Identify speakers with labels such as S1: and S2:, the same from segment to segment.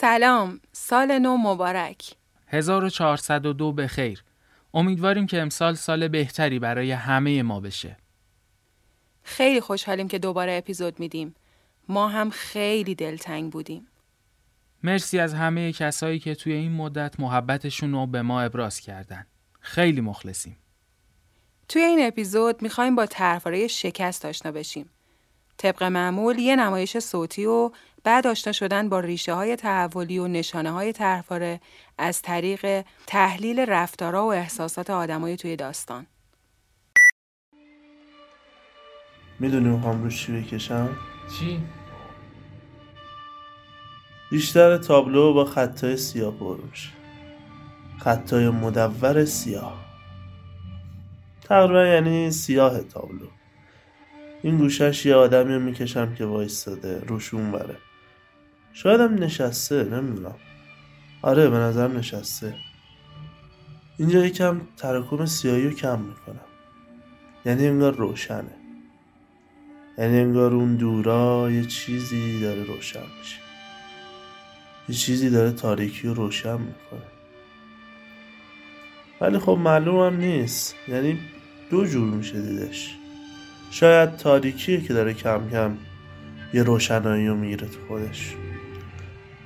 S1: سلام سال نو مبارک.
S2: 1402 به خیر. امیدواریم که امسال سال بهتری برای همه ما بشه.
S1: خیلی خوشحالیم که دوباره اپیزود میدیم. ما هم خیلی دلتنگ بودیم.
S2: مرسی از همه کسایی که توی این مدت محبتشون رو به ما ابراز کردن. خیلی مخلصیم.
S1: توی این اپیزود می‌خوایم با طرفدارای شکست آشنا بشیم. طبق معمول یه نمایش صوتی و بعد آشنا شدن با ریشه های تحولی و نشانه های طرفدار از طریق تحلیل رفتارا و احساسات آدمای توی داستان.
S3: می‌دونی می‌خوام روش چی بکشم؟
S2: چی؟
S3: بیشتر تابلو با خطای سیاه پر میشه. خطای مدور سیاه. تقریبا یعنی سیاه تابلو. این گوشش یه آدمی می‌کشم که وایستاده روشون بره شاید هم نشسته نمی‌دونم. آره به نظر نشسته. اینجا یکم تراکم سیاهی رو کم می‌کنم. یعنی انگار روشنه. یعنی انگار اون دورا یه چیزی داره روشن میشه. یه چیزی داره تاریکی رو روشن می‌کنه. ولی خب معلوم هم نیست. یعنی دو جور میشه دیدش. شاید تاریکیه که داره کم کم یه روشنایی رو می‌گیره تو خودش.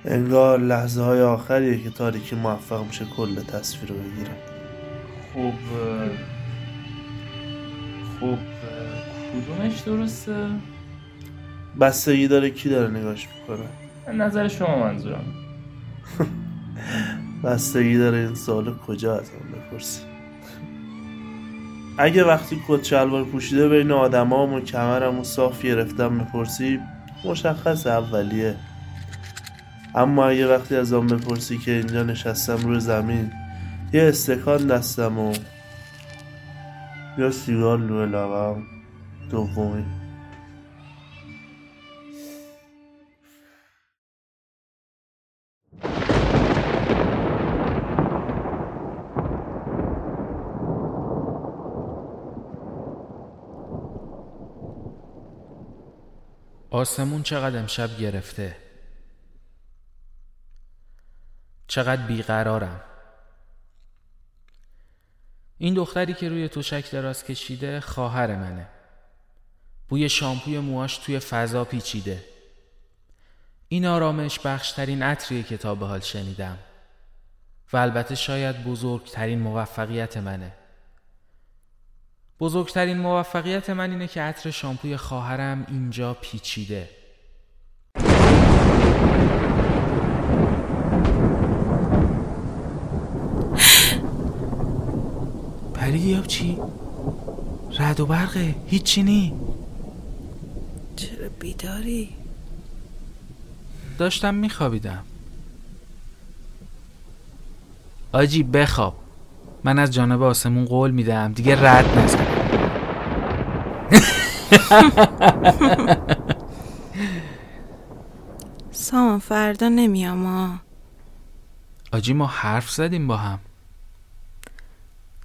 S3: انگار لحظه های آخریه که تاریکی موفق میشه کل تصویر رو بگیره.
S4: خب خب کدومش درسته؟
S3: بستگی داره کی داره نگاش می‌کنه؟
S4: نظر شما منظورم.
S3: بستگی داره این سوال کجا از من بپرسی اگه وقتی کت شلوار پوشیده بین آدمام و کمرم و صاف گرفتم بپرسی مشخص اولیه. اما اگه وقتی از آن بپرسی که اینجا نشستم روی زمین یه استکان دستم و یا سیگار لوه لبم. دومی.
S2: آسمون چقدر امشب گرفته؟ چقدر بیقرارم. این دختری که روی توشک دراز کشیده خواهر منه. بوی شامپوی موهاش توی فضا پیچیده. این آرامش بخشترین عطریه که تا به حال شنیدم. و البته شاید بزرگترین موفقیت منه. بزرگترین موفقیت من اینه که عطر شامپوی خواهرم اینجا پیچیده. پریدی چی؟ رد و برقه هیچی نی.
S1: چرا بیداری؟
S2: داشتم میخوابیدم. آجی بخواب. من از جانب آسمون قول میدم دیگه رد نزن.
S1: سامان فردا نمیام
S2: آجی ما حرف زدیم با هم.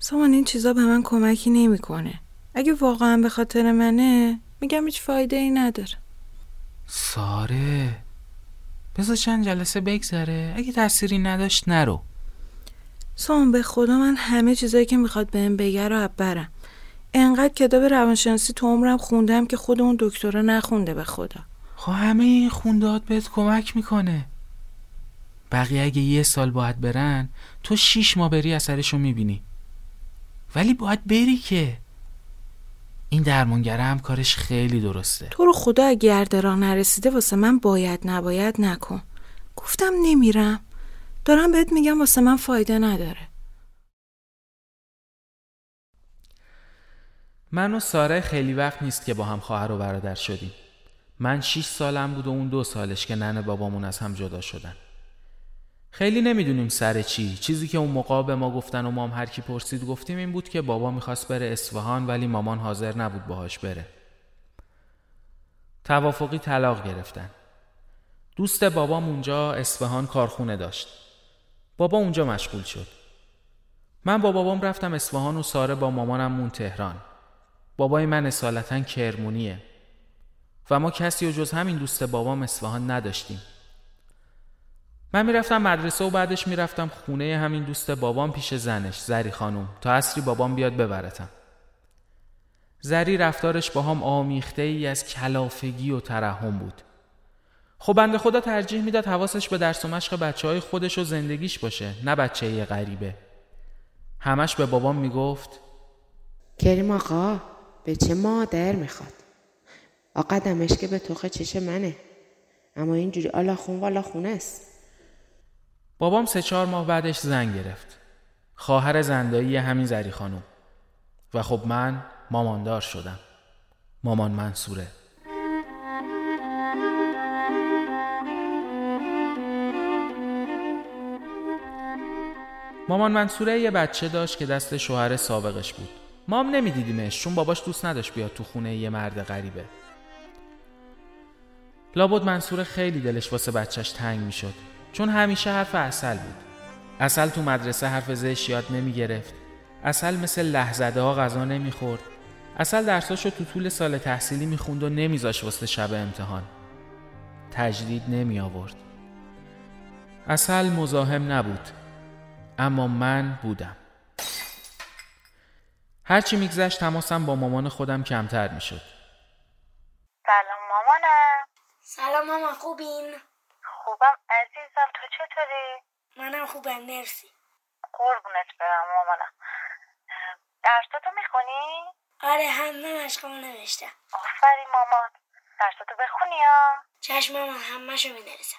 S1: سامان این چیزا به من کمکی نمی‌کنه. اگه واقعا به خاطر منه میگم هیچ فایده ای نداره.
S2: ساره بذار چند جلسه بگذره. اگه تأثیری نداشت نرو.
S1: سامان به خدا من همه چیزایی که می‌خواد بهم بگه رو برم انقدر کتاب روانشناسی تو عمرم خوندم که خود اون دکترا نخونده به خدا.
S2: خب همه این خوندات بهت کمک می‌کنه. بقیه اگه یه سال باید برن تو شیش ماه بری اثرشو می‌بینی. ولی باید بری که این درمانگره هم کارش خیلی درسته.
S1: تو رو خدا اگه گرد راه نرسیده واسه من باید نباید نکن. گفتم نمیرم. دارم بهت میگم واسه من فایده نداره.
S2: من و ساره خیلی وقت نیست که با هم خواهر و برادر شدیم. من 6 سالم بود و اون دو سالش که ننه بابامون از هم جدا شدن. خیلی نمی‌دونیم سر چی. چیزی که اون موقع به ما گفتن و ما هم هر کی پرسید گفتیم این بود که بابا می‌خواست بره اصفهان ولی مامان حاضر نبود باهاش بره. توافقی طلاق گرفتن. دوست بابام اونجا اصفهان کارخونه داشت. بابا اونجا مشغول شد. من با بابام رفتم اصفهان و ساره با مامانم مون تهران. بابای من اصالتا کرمونیه. و ما کسی و جز همین دوست بابام اصفهان نداشتیم. من می‌رفتم مدرسه و بعدش می‌رفتم خونه همین دوست بابام پیش زنش زری خانوم تا اصری بابام بیاد ببرتم. زری رفتارش با هم آمیخته ای از کلافگی و ترحم بود. خب بنده خدا ترجیح می‌داد حواسش به درس و مشق بچه های خودش و زندگیش باشه نه بچه یه غریبه. همش به بابام می‌گفت
S5: کریم آقا به چه مادر می‌خواد؟ آقا دمش که به توخ چش منه. اما اینجوری آلا خون والا خونه است
S2: بابام سه چهار ماه بعدش زن گرفت. خواهر زندایی همین زری خانوم. و خب من ماماندار شدم. مامان منصوره. مامان منصوره یه بچه داشت که دست شوهر سابقش بود. ما هم نمیدیدیمش چون باباش دوست نداشت بیاد تو خونه یه مرد غریبه. لابد منصوره خیلی دلش واسه بچهش تنگ می‌شد. چون همیشه حرف اصل بود. اصل تو مدرسه حرف زش یاد نمی گرفت اصل مثل لحظده ها غذا نمی‌خورد. اصل درساشو تو طول سال تحصیلی می‌خوند و نمیذاش واسه شب امتحان. تجدید نمی آورد اصل مزاحم نبود اما من بودم. هرچی میگذشت تماسم با مامان خودم کمتر می‌شد.
S6: سلام مامانم.
S7: سلام ماما خوبین؟
S6: خوبم عزیزم تو چطوری؟
S7: منم خوبم مرسی
S6: قربونت برم مامانم درستاتو می‌خونی؟
S7: آره همه مشقامو نوشتم
S6: آفرین مامان درستاتو بخونی یا؟
S7: چشم ماما همهشو می‌نویسم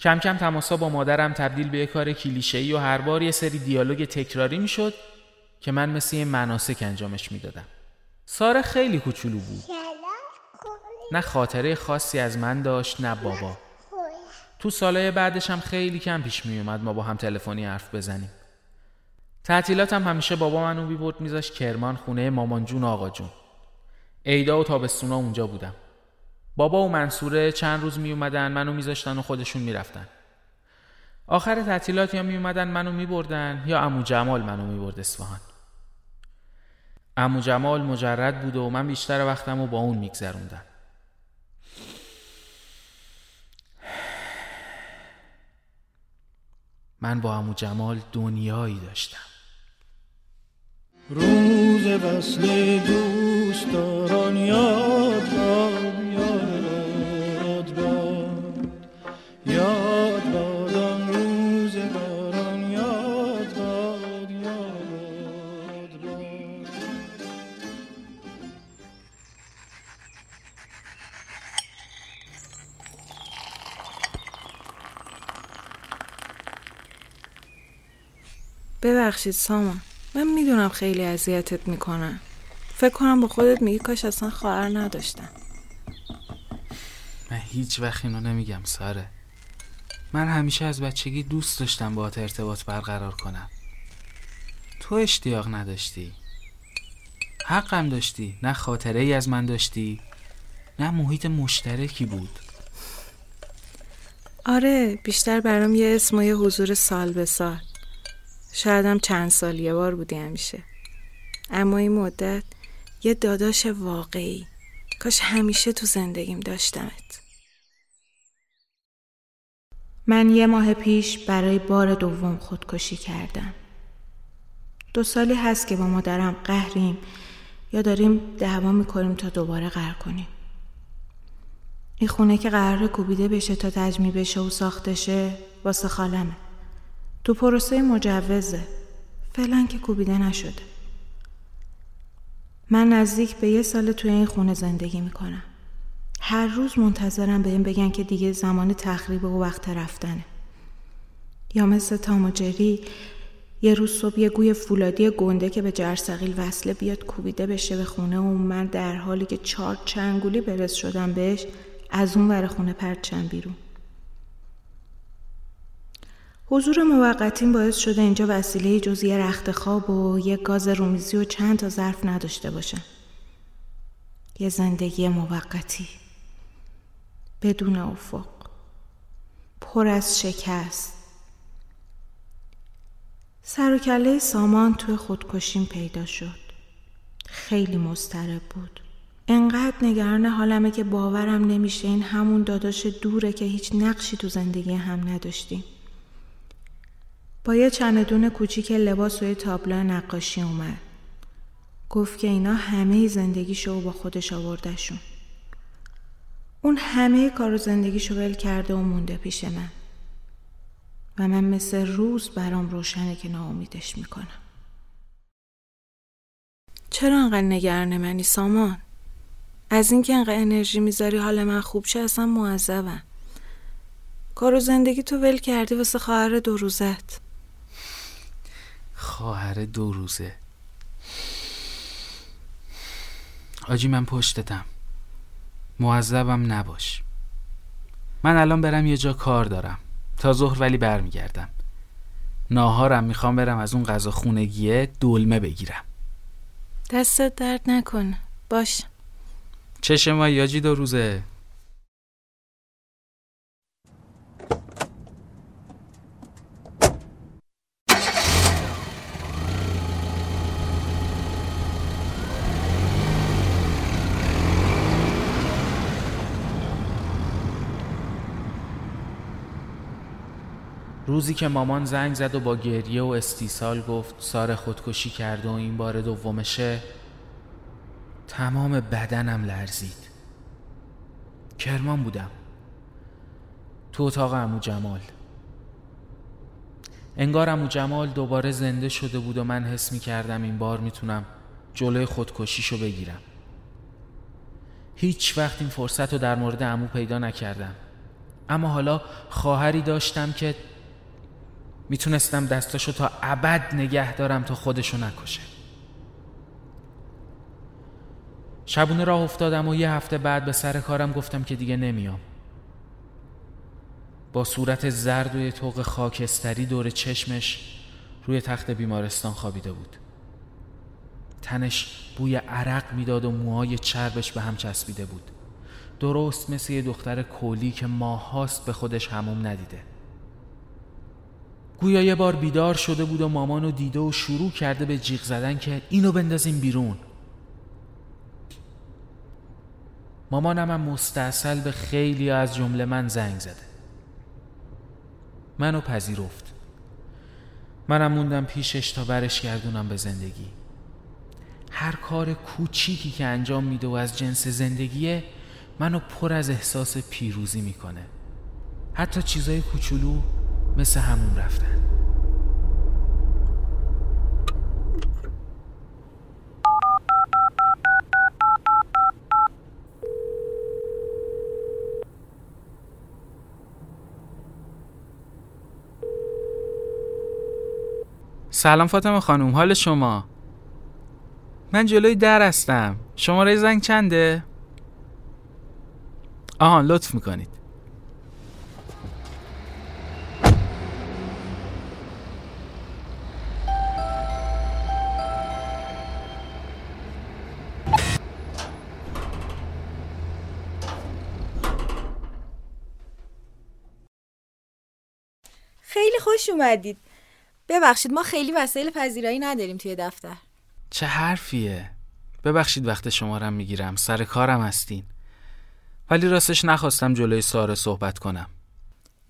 S2: کم کم تماسا با مادرم تبدیل به یه کار کلیشه‌ای و هر بار یه سری دیالوگ تکراری می‌شد که من مثل یه مناسک انجامش می‌دادم. ساره خیلی کوچولو بود. نه خاطره خاصی از من داشت نه بابا. تو سالهای بعدش هم خیلی کم پیش می اومد ما با هم تلفنی حرف بزنیم. تعطیلاتم همیشه بابا منو بیبرد میذاش کرمان خونه مامان جون آقا جون. عیدا و تابستونا اونجا بودم. بابا و منصوره چند روز می اومدن منو میذاشتن و خودشون می‌رفتن. آخر تعطیلات یا می اومدن منو می بردن یا امو جمال منو می برد اصفهان. امو جمال مجرد بود و من بیشتر وقتم رو با اون میگذروندم. من با امو جمال دنیایی داشتم.
S8: روز وصل دوستداران یاد
S9: ببخشید سامان من می‌دونم خیلی اذیتت می‌کنم فکر کنم با خودت میگی کاش اصلا خواهر نداشتم
S2: من هیچ وقت اینو نمیگم ساره. من همیشه از بچگی دوست داشتم باهات ارتباط برقرار کنم. تو اشتیاق نداشتی. حقم داشتی نه خاطره ای از من داشتی نه محیط مشترکی بود.
S9: آره بیشتر برام یه اسم و یه حضور سال به سال. شایدم چند سال یه بار بودی همیشه. اما این مدت یه داداش واقعی. کاش همیشه تو زندگیم داشتمت. من یه ماه پیش برای بار دوم خودکشی کردم. دو سالی هست که با مادرم قهریم. یا داریم دعوا می‌کنیم تا دوباره قهر کنیم. این خونه که قرار کوبیده بشه تا تجمی بشه و ساخته شه واسه خالمه. تو پروسه مجوزه. فعلا که کوبیده نشده. من نزدیک به یه سال توی این خونه زندگی می‌کنم. هر روز منتظرم بهم بگن که دیگه زمان تخریب و وقت رفتنه. یا مثل تام و جری یه روز صبح یه گوی فولادی گنده که به جرثقیل وصله بیاد کوبیده بشه به خونه و من در حالی که چهار چنگولی برس شدم بهش از اون ور خونه پرچم بیرون. حضور موقتیم باعث شده اینجا وسیله جز یه رخت خواب و یه گاز رومیزی و چند تا ظرف نداشته باشم یه زندگی موقتی. بدون افق. پر از شکست. سر و کله سامان توی خودکشیم پیدا شد. خیلی مضطرب بود. انقدر نگران حالمه که باورم نمیشه این همون داداش دوره که هیچ نقشی تو زندگی هم نداشتیم. با یه چندون کوچیک لباس یه تابلو نقاشی اومد. گفت که اینا همه زندگیشو با خودش آوردشون. اون همه کار و زندگیشو ول کرده و مونده پیش من. و من مثل روز برام روشنه که ناامیدش می‌کنم. چرا انقدر نگران منی سامان؟ از اینکه انقدر انرژی می‌ذاری حال من خوب شه اصلا معذبم. کار و زندگی تو ول کردی واسه خواهر دو روزت.
S2: خواهر دو روزه. آجی من پشتتم. معذبم نباش. من الان برم یه جا کار دارم. تا ظهر ولی برمیگردم. ناهارم می‌خوام برم از اون غذا خونگیه دلمه بگیرم.
S9: دستت درد نکنه باش.
S2: چشم ما یاجی دو روزه. روزی که مامان زنگ زد و با گریه و استیصال گفت سار خودکشی کرده و این بار دومشه تمام بدنم لرزید. کرمان بودم. تو اتاق امو جمال. انگار امو جمال دوباره زنده شده بود و من حس می کردم این بار می‌تونم جلوی خودکشیشو بگیرم. هیچ وقت این فرصت رو در مورد امو پیدا نکردم. اما حالا خواهری داشتم که می‌تونستم دستاشو تا ابد نگه دارم تا خودشو نکشه. شبونه راه افتادم و یه هفته بعد به سر کارم گفتم که دیگه نمیام. با صورت زرد و یه توق خاکستری دور چشمش روی تخت بیمارستان خوابیده بود. تنش بوی عرق می‌داد و موهای چربش به هم چسبیده بود. درست مثل یه دختر کولی که ماهاست به خودش هموم ندیده. گویا یه بار بیدار شده بود و مامانو دیده و شروع کرده به جیغ زدن که اینو بندازیم بیرون. مامانم هم مستاصل به خیلی از جمله من زنگ زده. منو پذیرفت. منم موندم پیشش تا برش گردونم به زندگی. هر کار کوچیکی که انجام میده و از جنس زندگیه منو پر از احساس پیروزی می‌کنه. حتی چیزای کوچولو مثل همون رفتن. سلام فاطمه خانوم حال شما؟ من جلوی در هستم. شماره زنگ چنده؟ آهان لطف می‌کنید.
S10: اومدید. ببخشید ما خیلی وسایل پذیرایی نداریم توی دفتر.
S2: چه حرفیه؟ ببخشید وقت شمارم می‌گیرم سر کارم هستین. ولی راستش نخواستم جلوی ساره صحبت کنم.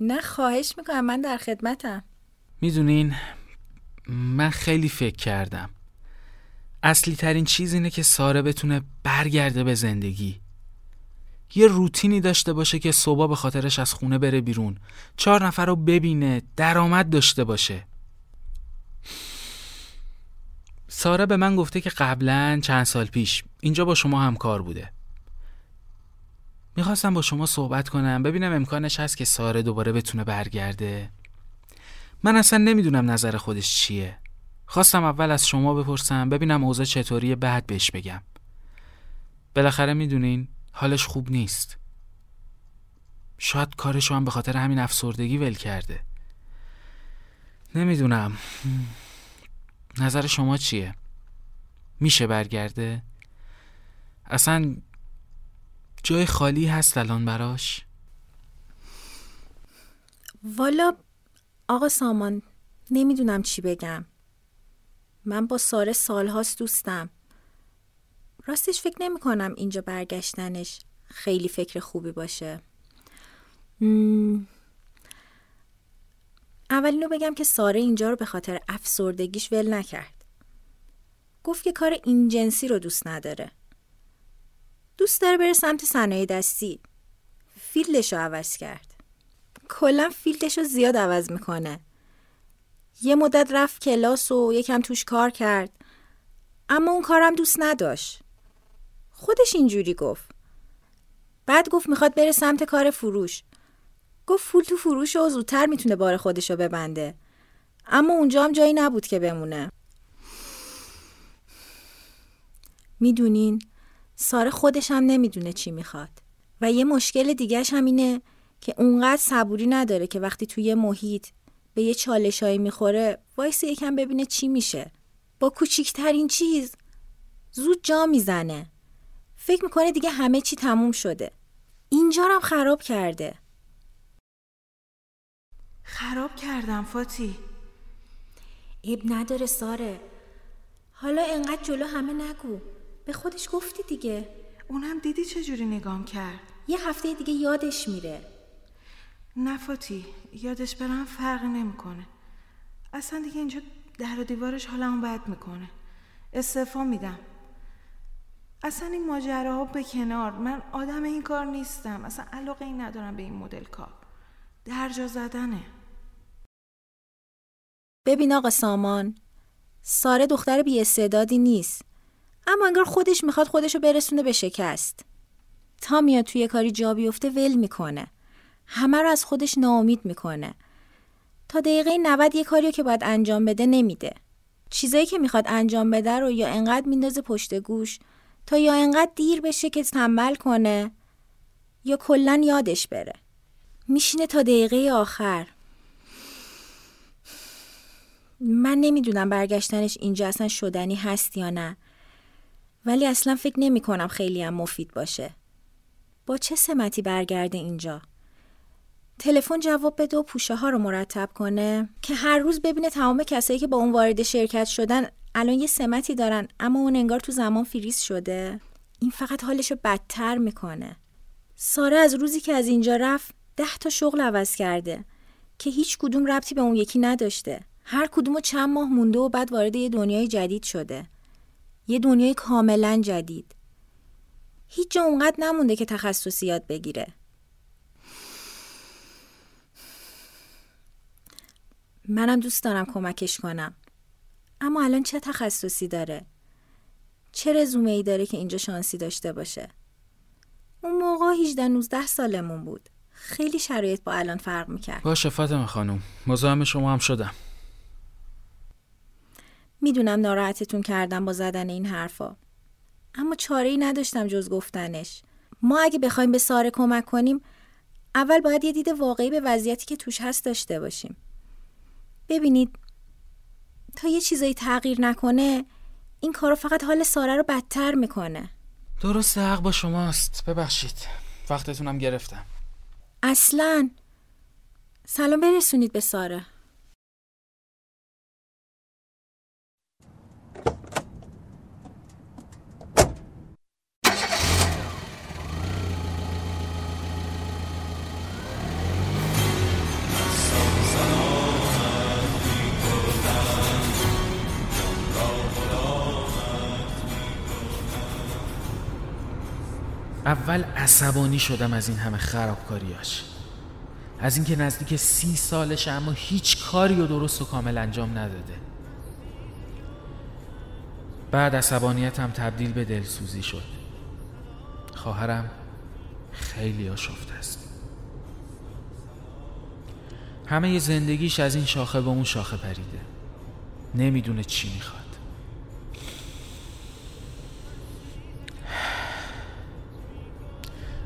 S10: نه خواهش می‌کنم من در خدمتم.
S2: می‌دونین من خیلی فکر کردم. اصلی ترین چیز اینه که ساره بتونه برگرده به زندگی. یه روتینی داشته باشه که صبح به خاطرش از خونه بره بیرون. چهار نفر رو ببینه درآمد داشته باشه. ساره به من گفته که قبلا چند سال پیش اینجا با شما همکار بوده. می‌خواستم با شما صحبت کنم ببینم امکانش هست که ساره دوباره بتونه برگرده. من اصلا نمی‌دونم نظر خودش چیه. خواستم اول از شما بپرسم ببینم اوضاع چطوریه بعد بهش بگم. بالاخره می‌دونین؟ حالش خوب نیست شاید کارشو هم به خاطر همین افسردگی ول کرده نمی‌دونم نظر شما چیه؟ میشه برگرده؟ اصلا جای خالی هست الان براش؟
S10: والا آقا سامان نمی‌دونم چی بگم من با ساره سالهاست دوستم راستش فکر نمی کنم اینجا برگشتنش خیلی فکر خوبی باشه. مم، بگم که ساره اینجا رو به خاطر افسردگیش ول نکرد. گفت که کار این جنسی رو دوست نداره. دوست داره بره سمت صنایع دستی. field ش رو عوض کرد. کلا field ش رو زیاد عوض می‌کنه. یه مدت رفت کلاس و یکم توش کار کرد. اما اون کارم دوست نداشت. خودش اینجوری گفت. بعد گفت می‌خواد بره سمت کار فروش. گفت فول تو فروش و زودتر می‌تونه بار خودشو ببنده. اما اونجا هم جایی نبود که بمونه. می‌دونین ساره خودش هم نمی‌دونه چی می‌خواد. و یه مشکل دیگهش هم اینه که اونقدر صبوری نداره که وقتی توی یه محیط به یه چالشایی می‌خوره وایس یکم ببینه چی میشه. با کوچیکترین چیز زود جا می‌زنه. فکر می‌کنه دیگه همه چی تموم شده. اینجا هم خراب کرده.
S9: خراب کردم فاتی.
S10: اب نداره ساره. حالا انقدر جلو همه نگو. به خودش گفتی دیگه.
S9: اونم دیدی چجوری نگام کرد؟
S10: یه هفته دیگه یادش میره.
S9: نه فاتی یادش برم فرقی نمی‌کنه. اصلا دیگه اینجا در و دیوارش حالمو بد می‌کنه. استعفا میدم. اصلا این ماجراها به کنار من آدم این کار نیستم. اصلا علاقه این ندارم به این مدل کار. درجا زدنه.
S10: ببین آقا سامان ساره دختر بی استعدادی نیست. اما انگار خودش می‌خواد خودشو برسونه به شکست. تا میاد توی کاری جا بیفته ول می‌کنه. همه رو از خودش ناامید می‌کنه. تا دقیقه 90 یه کاریو که باید انجام بده نمیده. چیزایی که می‌خواد انجام بده رو یا انقدر میندازه پشت گوش تا یا انقدر دیر بشه که تنبل کنه یا کلا یادش بره. میشینه تا دقیقه آخر. من نمی‌دونم برگشتنش اینجا اصلا شدنی هست یا نه. ولی اصلا فکر نمی کنم خیلی هم مفید باشه. با چه سمتی برگرده اینجا؟ تلفن جواب بده و پوشه ها رو مرتب کنه که هر روز ببینه تمام کسایی که با اون وارد شرکت شدن الان یه سمتی دارن اما اون انگار تو زمان فریز شده. این فقط حالش رو بدتر می‌کنه. ساره از روزی که از اینجا رفت ده تا شغل عوض کرده که هیچ کدوم ربطی به اون یکی نداشته. هر کدومو چند ماه مونده و بعد وارد یه دنیای جدید شده. یه دنیای کاملا جدید. هیچ جا اونقدر نمونده که تخصصی یاد بگیره. منم دوست دارم کمکش کنم. اما الان چه تخصصی داره؟ چه رزومه ای داره که اینجا شانسی داشته باشه؟ اون موقع 18 19 سالمون بود. خیلی شرایط با الان فرق می‌کرد.
S2: باشه فاطمه خانم. مزاحم شما هم شدم
S10: می‌دونم ناراحتتون کردم با زدن این حرفا. اما چاره ای نداشتم جز گفتنش. ما اگه بخوایم به ساره کمک کنیم اول باید یه دید واقعی به وضعیتی که توش هست داشته باشیم. ببینید تا یه چیزایی تغییر نکنه این کارو فقط حال ساره رو بدتر می‌کنه.
S2: درسته حق با شماست. ببخشید. وقتتونم گرفتم.
S10: اصلا. سلام برسونید به ساره
S2: اول عصبانی شدم از این همه خرابکاریاش. از اینکه نزدیک سی سالشه اما هیچ کاری و درست و کامل انجام نداده. بعد عصبانیتم تبدیل به دلسوزی شد. خواهرم خیلی آشفته است. همه زندگیش از این شاخه به اون شاخه پریده. نمی‌دونه چی می‌خواد.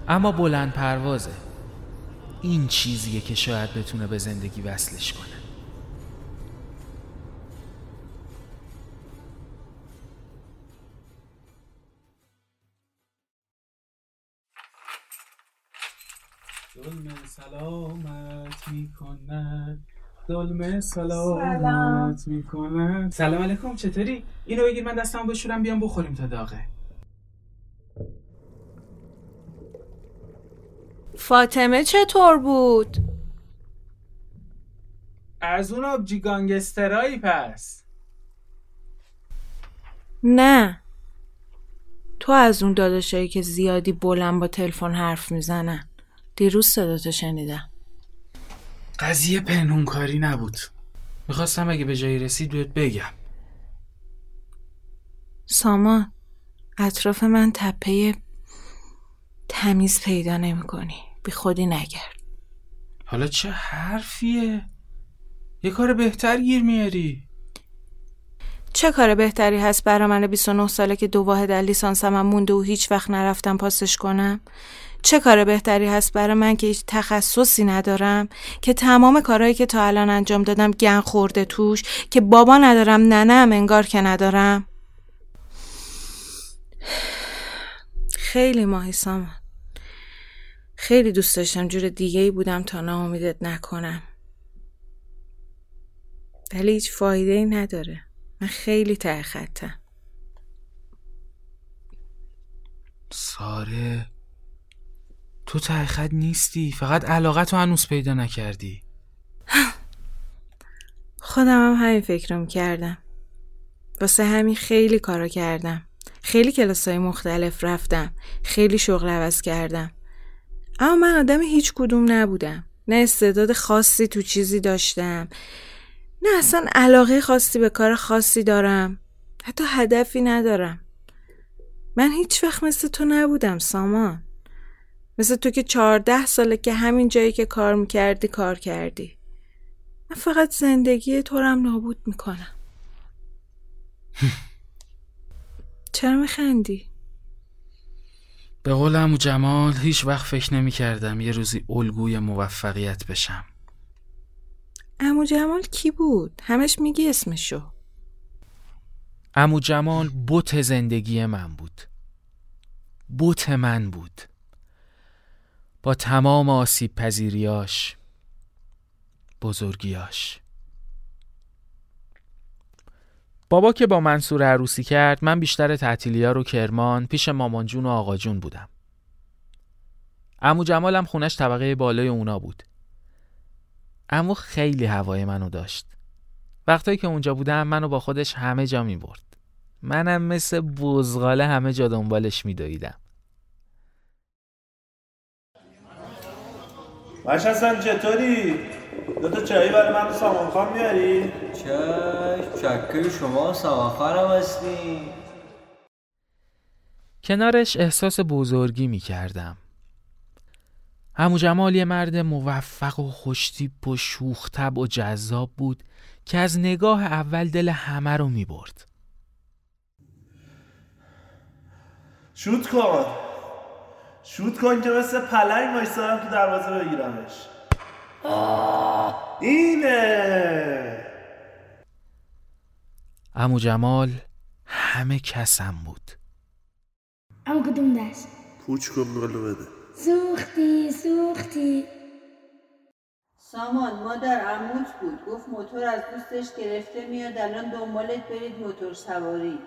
S2: اما بلند پروازه. این چیزیه که شاید بتونه به زندگی وصلش کنه.
S11: دلم سلامت می‌کند. دلم سلامت می‌کند. سلام علیکم چطوری؟ اینو بگیر من دستم بشورم بیام بخوریم تا داغه.
S9: فاطمه چطور بود؟
S11: از اون آبجی گانگسترایی پس.
S9: نه. تو از اون داداشایی که زیادی بلند با تلفن حرف می‌زنن. دیروز صداتو شنیدم.
S11: قضیه پنهونکاری نبود. می‌خواستم اگه به جایی رسید بهت بگم.
S9: سامان اطراف من تپه تمیز پیدا نمی کنی بی خودی نگرد.
S11: حالا چه حرفیه؟ یه کار بهتر گیر میاری.
S9: چه کار بهتری هست برا من 29 ساله که دو واحد لیسانسم هم مونده و هیچ وقت نرفتم پاسش کنم؟ چه کار بهتری هست برای من که هیچ تخصصی ندارم؟ که تمام کارهایی که تا الان انجام دادم گن خورده توش که بابا ندارم ننم انگار که ندارم؟ خیلی ماهی سامان خیلی دوست داشتم جور دیگه ای بودم تا ناامیدت نکنم. ولی هیچ فایده ای نداره. من خیلی ته خطم.
S11: ساره تو ته خط نیستی. فقط علاقت رو هنوز پیدا نکردی.
S9: خودم هم همین فکر رو کردم. واسه همین خیلی کارا کردم. خیلی کلاس های مختلف رفتم. خیلی شغل عوض کردم. اما من آدم هیچ کدوم نبودم. نه استعداد خاصی تو چیزی داشتم. نه اصلا علاقه خاصی به کار خاصی دارم. حتی هدفی ندارم. من هیچ وقت مثل تو نبودم سامان. مثل تو که چهارده ساله که همین جایی که کار می‌کردی کار کردی. من فقط زندگی تو رم نابود می‌کنم. چرا میخندی؟
S11: به قول امو جمال هیچ وقت فکر نمی کردم یه روزی الگوی موفقیت بشم.
S9: امو جمال کی بود؟ همش میگی اسمشو.
S2: امو جمال بوت زندگی من بود. بوت من بود. با تمام آسیب پذیریاش بزرگیاش. بابا که با منصور عروسی کرد من بیشتر تعطیلیا رو کرمان پیش مامان جون و آقا جون بودم. امو جمالم خونش طبقه بالای اونا بود. امو خیلی هوای منو داشت. وقتایی که اونجا بودم منو با خودش همه جا می برد. منم مثل بزغاله همه جا دنبالش می دویدم.
S3: چطوری؟ دو تا چایی برای من سامان خان میاری؟
S12: چشم چکه شما سامان خانم هستی
S2: کنارش احساس بزرگی می کردم همو جمال یه مرد موفق و خوشتیپ و شوختب و جذاب بود که از نگاه اول دل همه رو می برد
S3: شوت کن. شوت کن که مثل پلنگ وایسارم تو دروازه بگیرمش. اینه.
S2: امو جمال همه کسم بود.
S7: اما کدوم دست؟
S3: پوچ کن بلو بده.
S7: سوختی سوختی.
S13: سامان مادر عموت بود. گفت موتور از دوستش گرفته میاد. الان دنبالت برید موتور سواری.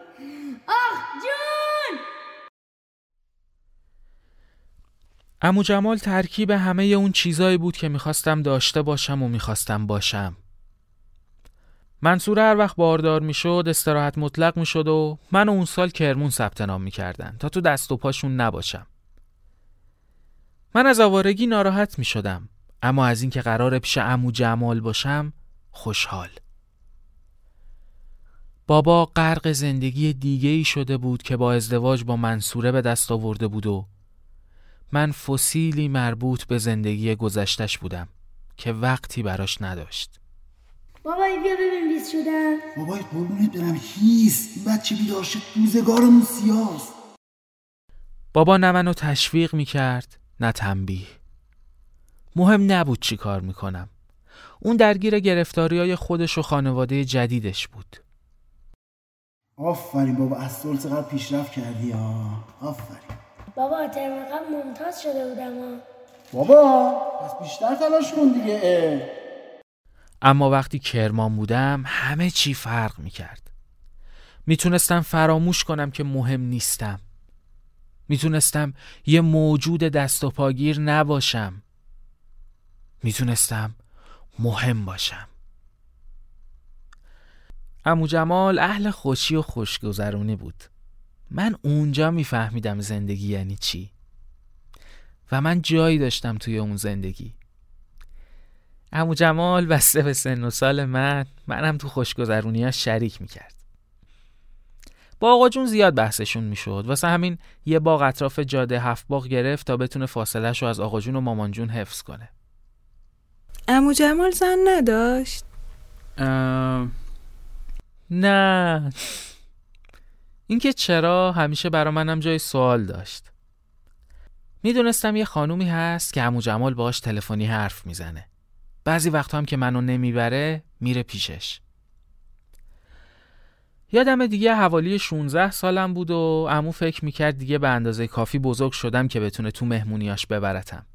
S7: آخ جون!
S2: امو جمال ترکیب همه اون چیزایی بود که می‌خواستم داشته باشم و می‌خواستم باشم. منصور هر وقت باردار می‌شد استراحت مطلق می‌شد و من اون سال کرمون ثبت نام می‌کردن تا تو دست و پاشون نباشم. من از آوارگی ناراحت می‌شدم اما از اینکه قرار پیش امو جمال باشم خوشحال. بابا غرق زندگی دیگه ای شده بود که با ازدواج با منصوره به دست آورده بود و من فسیلی مربوط به زندگی گذشتش بودم که وقتی براش نداشت.
S7: بابای بیا ببین بیست شدم
S14: بابای قربونت برم هیس. این بچه بیدار شد. روزگارمون سیاست.
S2: بابا نه منو تشویق می‌کرد نه تنبیه. مهم نبود چی کار می‌کنم. اون درگیر گرفتاری های خودش و خانواده جدیدش بود.
S14: آفرین بابا از سال چقدر پیشرفت کردی؟ ها آفرین.
S7: بابا ترم قبل ممتاز شده بودم ها.
S14: بابا پس بیشتر تلاش کن دیگه اه.
S2: اما وقتی کرمان بودم همه چی فرق می‌کرد. می‌تونستم فراموش کنم که مهم نیستم. می‌تونستم یه موجود دست و پاگیر نباشم. می‌تونستم مهم باشم. امو جمال اهل خوشی و خوشگذرونی بود. من اونجا میفهمیدم زندگی یعنی چی. و من جایی داشتم توی اون زندگی. امو جمال بسته به سن و سال من منم تو خوشگذرونی ها شریک می‌کرد. با آقا جون زیاد بحثشون می‌شد. واسه همین یه باغ اطراف جاده هفت باغ گرفت تا بتونه فاصلش رو از آقا جون و مامان جون حفظ کنه.
S9: امو جمال زن نداشت؟
S2: نه. اینکه چرا همیشه برا منم جای سوال داشت. می‌دونستم یه خانومی هست که امو جمال باش تلفنی حرف می‌زنه. بعضی وقت هم که منو نمی‌بره میره پیشش. یادم دیگه حوالی 16 سالم بود و امو فکر می‌کرد دیگه به اندازه کافی بزرگ شدم که بتونه تو مهمونیاش ببرتم.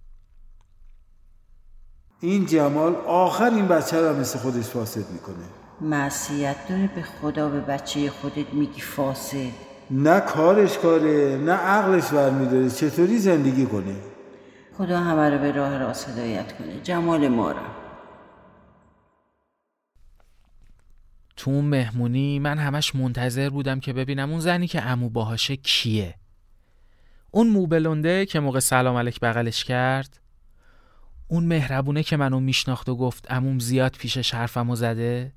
S15: این جمال آخر این بچه رو مثل خودش فاسد می‌کنه.
S13: معصیت داره به خدا به بچه خودت میگی فاسد.
S15: نه کارش کاره نه عقلش برمیداره. چطوری زندگی کنه
S13: خدا همه رو به راه راست هدایت کنه. جمال ما رو
S2: تو اون مهمونی من همش منتظر بودم که ببینم اون زنی که امو باهاشه کیه. اون موبلونده که موقع سلام علیک بغلش کرد اون مهربونه که منو میشناخت و گفت اموم زیاد پیشش حرفمو زده.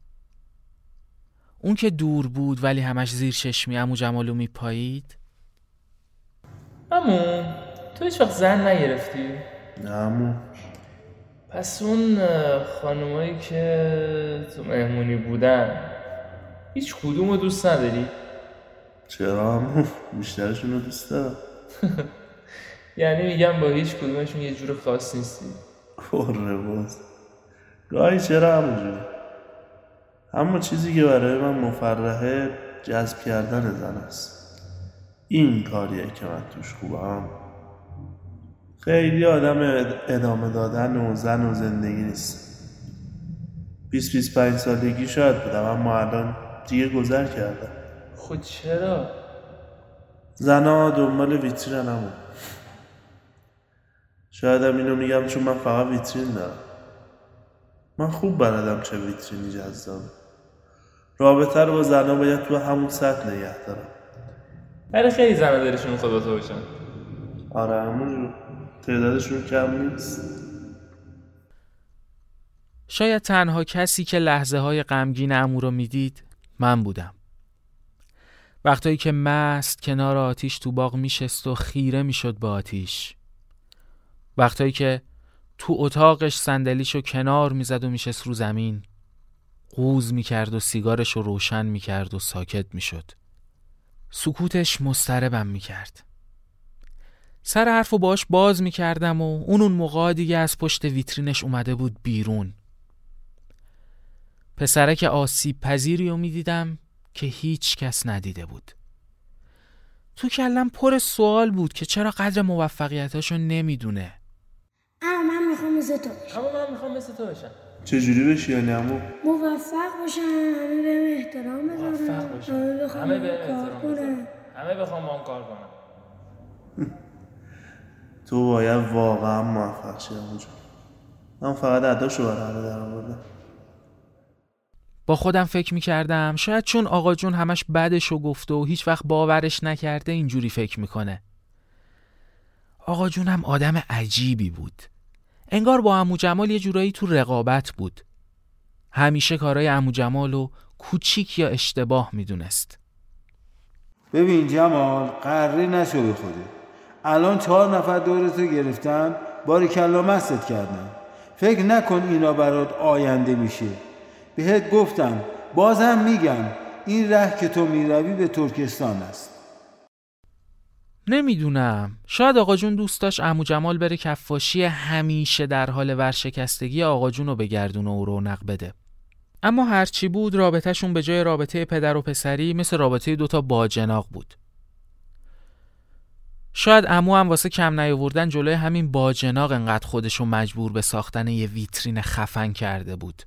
S2: اون که دور بود ولی همش زیر چشمی امو جمالو میپایید؟
S4: امو تو هیچ وقت زن نگرفتی؟
S3: نه امو
S4: پس اون خانومایی که تو مهمونی بودن هیچ کدوم رو دوست نداری؟
S3: چرا امو بیشترشون رو دوست دارم.
S4: یعنی میگم با هیچ کدومشون یه جور خاص نیستی.
S3: کره باز گاهی چرا امو جون؟ اما چیزی که برای من مفرحه جذب کردن زن است. این کاریه که من توش خوبم. خیلی آدم ادامه دادن و زن و زندگی نیست. 20 25 سالگی شاید بودم اما الان دیگه گذر کردم.
S4: خود چرا؟
S3: زنها دنبال ویترین همون شاید هم اینو میگم چون من فقط ویترین دارم. من خوب بلدم چه ویترینی جذابه رابطه رو با زنها باید تو همون سطح نگه دارم.
S4: ولی خیلی زنها دلشون خدا تو باشن.
S3: آره همون تعدادشون کم نیست.
S2: شاید تنها کسی که لحظه های غمگین امو رو می‌دید من بودم. وقتایی که مست کنار آتیش تو باغ میشست و خیره می‌شد به آتیش. وقتایی که تو اتاقش صندلیشو کنار می‌زد و میشست رو زمین. قوز می‌کرد و سیگارش رو روشن می‌کرد و ساکت می‌شد. سکوتش مستربم می‌کرد. سر حرف و باش باز می‌کردم و اون اون موقع دیگه از پشت ویترینش اومده بود بیرون. پسرک آسیب پذیری رو می‌دیدم که هیچ کس ندیده بود. تو کلم پر سوال بود که چرا قدر موفقیتاشو نمی‌دونه.
S7: مثل تو بشم
S4: اما من می‌خوام مثل تو بشم
S3: چجوری بشی یعنی امو
S7: موفق باشم همه بهم احترام بذارن
S4: موفق
S7: همه
S4: باشم
S7: بخوام
S4: همه به
S7: کار
S4: احترام
S7: کنن.
S4: بذارن. همه بخوام با هم کار کنم
S3: تو باید واقعا موفق شی امو من فقط اداشو برای همه در آوردم.
S2: با خودم فکر می‌کردم شاید چون آقا جون همش بدشو گفته و هیچ وقت باورش نکرده اینجوری فکر می‌کنه. آقا جونم آدم عجیبی بود. انگار با امو جمال یه جورایی تو رقابت بود. همیشه کارای امو جمال رو کوچیک یا اشتباه می‌دونست.
S15: ببین جمال قره نشو به خوده الان چهار نفر دورتو گرفتن باری کلا مستت کردن. فکر نکن اینا برات آینده میشه. بهت گفتم بازم میگم این ره که تو می‌روی به ترکستان است.
S2: نمی‌دونم. شاید آقا جون دوست داشت عمو جمال بره کفاشی همیشه در حال ورشکستگی آقا جون رو بگردونه و رونق بده. اما هرچی بود رابطهشون به جای رابطه پدر و پسری مثل رابطه دوتا باجناق بود. شاید امو هم واسه کم نیاوردن جلوی همین باجناق انقدر خودشو مجبور به ساختن یه ویترین خفن کرده بود.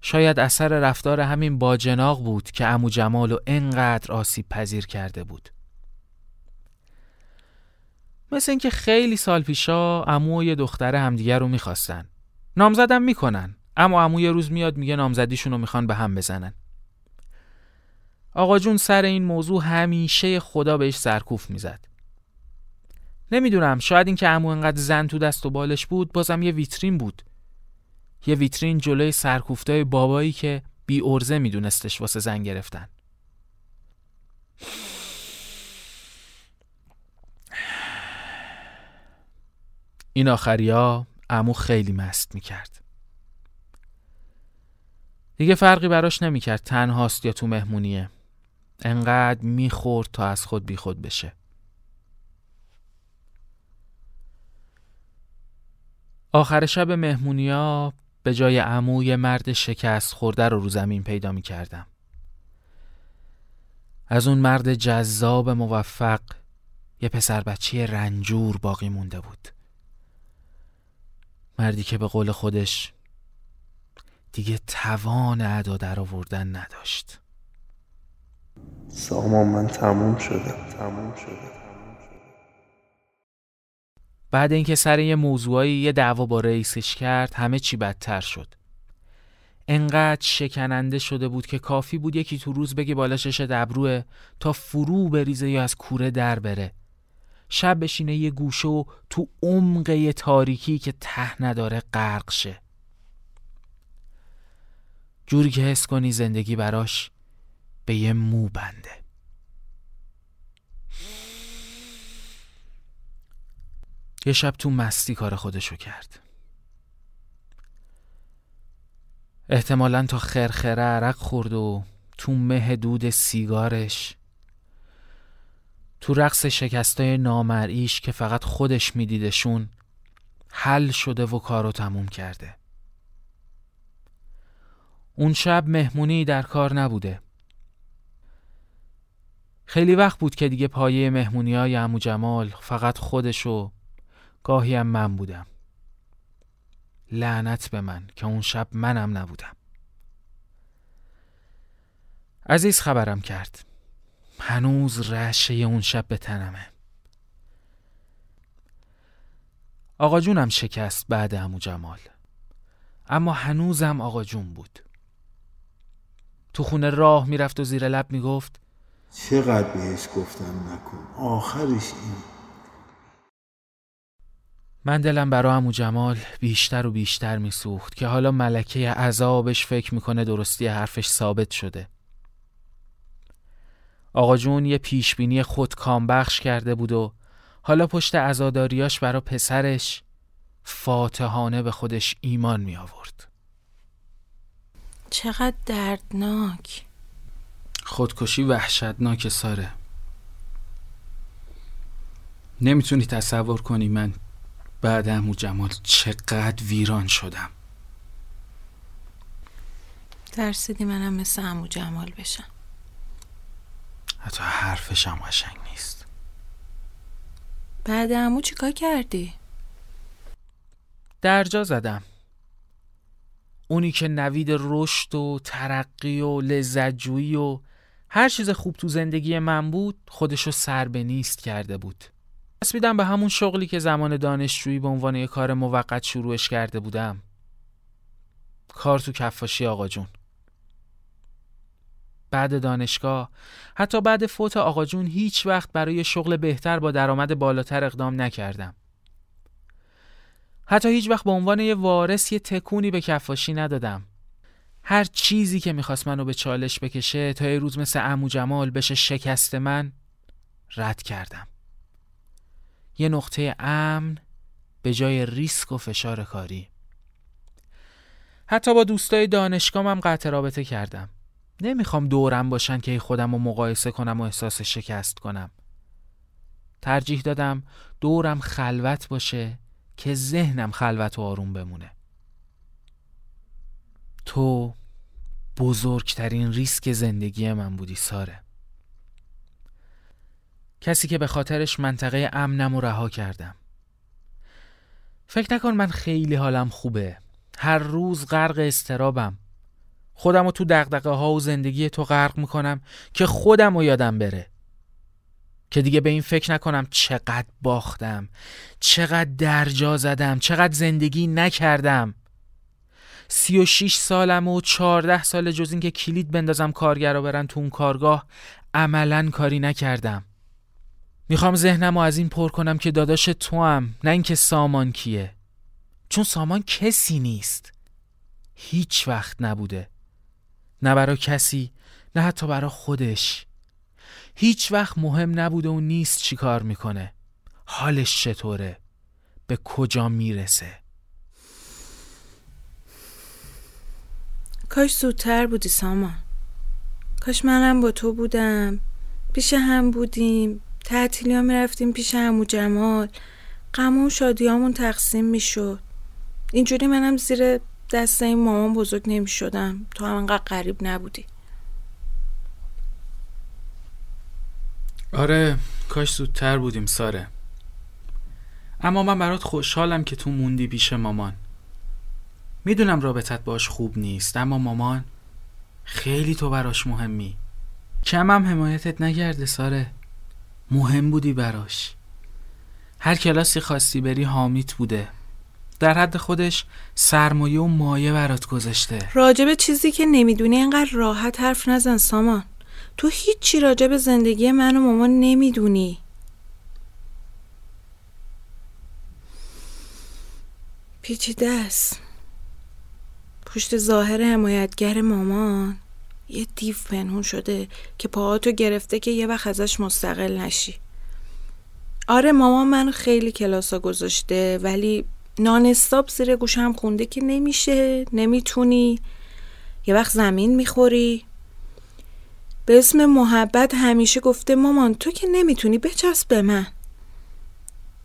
S2: شاید اثر رفتار همین باجناق بود که امو جمالو انقدر آسیب پذیر کرده بود. مثل اینکه خیلی سال پیشا امو و یه دختره همدیگر رو می‌خواستن. نامزدم می‌کنن اما امو یه روز میاد میگه نامزدیشون رو می‌خوان به هم بزنن. آقا جون سر این موضوع همیشه خدا بهش سرکوف می‌زد. نمی‌دونم شاید اینکه عمو انقدر زن تو دست و بالش بود بازم یه ویترین بود. یه ویترین جلوی سرکوفتای بابایی که بی ارزه میدونستش واسه زن گرفتن. این آخریا امو خیلی مست می‌کرد دیگه فرقی براش نمی‌کرد تنهاست یا تو مهمونیه انقدر می‌خورد تا از خود بیخود بشه آخر شب مهمونیا به جای عمو یه مرد شکست خورده رو رو زمین پیدا می کردم. از اون مرد جذاب موفق یه پسر بچه رنجور باقی مونده بود. مردی که به قول خودش دیگه توان ادا در آوردن نداشت.
S3: سامان من تموم شدم تموم شدم.
S2: بعد اینکه سر یه موضوعی یه دعوا با رئیسش کرد همه چی بدتر شد. انقدر شکننده شده بود که کافی بود یکی تو روز بگه بالا شش دبروه تا فرو بریزه یا از کوره در بره. شب بشینه یه گوشه و تو عمق تاریکی که ته نداره غرق شه. جوری که حس کنی زندگی براش به یه مو بنده. یه شب تو مستی کار خودشو کرد. احتمالا تا خرخره عرق خورد و تو مه دود سیگارش تو رقص شکستای نامرئیش که فقط خودش میدیدشون حل شده و کارو تموم کرده. اون شب مهمونی در کار نبوده. خیلی وقت بود که دیگه پایه مهمونی های امو جمال فقط خودشو گاهی هم من بودم. لعنت به من که اون شب منم نبودم. عزیز خبرم کرد. هنوز رشه اون شب به تنمه. آقا جونم شکست بعد امو جمال. اما هنوزم آقا جون بود. تو خونه راه می‌رفت و زیر لب می‌گفت
S15: چقدر بهش گفتم نکن. آخرش این.
S2: من دلم برا امو جمال بیشتر و بیشتر میسوخت که حالا ملکه عذابش فکر می‌کنه درستی حرفش ثابت شده. آقا جون یه پیشبینی خود کامبخش کرده بود و حالا پشت عزاداریاش برا پسرش فاتحانه به خودش ایمان می آورد.
S9: چقدر دردناک.
S11: خودکشی وحشتناک ساره. نمی‌تونی تصور کنی من بعد امو جمال چقدر ویران شدم.
S9: ترسیدی منم مثل امو جمال بشم.
S11: حتی حرفشم قشنگ نیست.
S9: بعد امو چیکار کردی؟
S2: درجا زدم. اونی که نوید رشد و ترقی و لذتجویی و هر چیز خوب تو زندگی من بود خودشو سر به نیست کرده بود. چسبیدم به همون شغلی که زمان دانشجویی به عنوان یک کار موقت شروعش کرده بودم. کار تو کفاشی آقا جون. بعد دانشگاه. حتی بعد فوت آقا جون هیچ وقت برای شغل بهتر با درآمد بالاتر اقدام نکردم. حتی هیچ وقت به عنوان یه وارث یه تکونی به کفاشی ندادم. هر چیزی که می‌خواست منو به چالش بکشه تا یه روز مثل امو جمال بشه شکست من رد کردم. یه نقطه امن به جای ریسک و فشار کاری. حتی با دوستای دانشگاهم هم قطع رابطه کردم. نمی‌خوام دورم باشن که خودم رو مقایسه کنم و احساس شکست کنم. ترجیح دادم دورم خلوت باشه که ذهنم خلوت و آروم بمونه. تو بزرگترین ریسک زندگی من بودی ساره. کسی که به خاطرش منطقه امنم و رها کردم. فکر نکن من خیلی حالم خوبه. هر روز غرق استرابم. خودم رو تو دقدقه ها و زندگی تو غرق می‌کنم که خودم رو یادم بره. که دیگه به این فکر نکنم چقدر باختم چقدر درجا زدم چقدر زندگی نکردم. سی و شیش سالم و چارده سال جز اینکه کلید بندازم کارگرا برن تو اون کارگاه عملا کاری نکردم. می‌خوام ذهنم رو از این پر کنم که داداش تو هم نه اینکه سامان کیه. چون سامان کسی نیست. هیچ وقت نبوده. نه برا کسی نه حتی برا خودش. هیچ وقت مهم نبوده و نیست چی کار می‌کنه. حالش چطوره؟ به کجا می‌رسه؟
S9: کاش زودتر بودی سامان. کاش منم با تو بودم. پیش هم بودیم. تعطیلی ها می‌رفتیم پیش همو جمال. غم و شادیامون تقسیم می‌شد. اینجوری منم زیر دست این مامان بزرگ نمی شدم تو هم انقدر قریب نبودی.
S11: آره کاش زودتر بودیم ساره. اما من برات خوشحالم که تو موندی پیش مامان. می‌دونم رابطت باش خوب نیست اما مامان خیلی تو براش مهمی. کم هم حمایتت نگرده ساره. مهم بودی براش. هر کلاسی خواستی بری حامیت بوده. در حد خودش سرمایه و مایه برات گذاشته.
S9: راجب چیزی که نمی‌دونی اینقدر راحت حرف نزن سامان. تو هیچی راجب زندگی من و مامان نمی‌دونی. پیچیده است. پشت ظاهر حمایتگر مامان. یه دیو پنهون شده که پاهاتو گرفته که یه وقت ازش مستقل نشی. آره مامان منو خیلی کلاسا گذاشته ولی نان استاپ زیر گوشم خونده که نمیشه نمی‌تونی. یه وقت زمین می‌خوری. به اسم محبت همیشه گفته مامان تو که نمی‌تونی بچسب به من.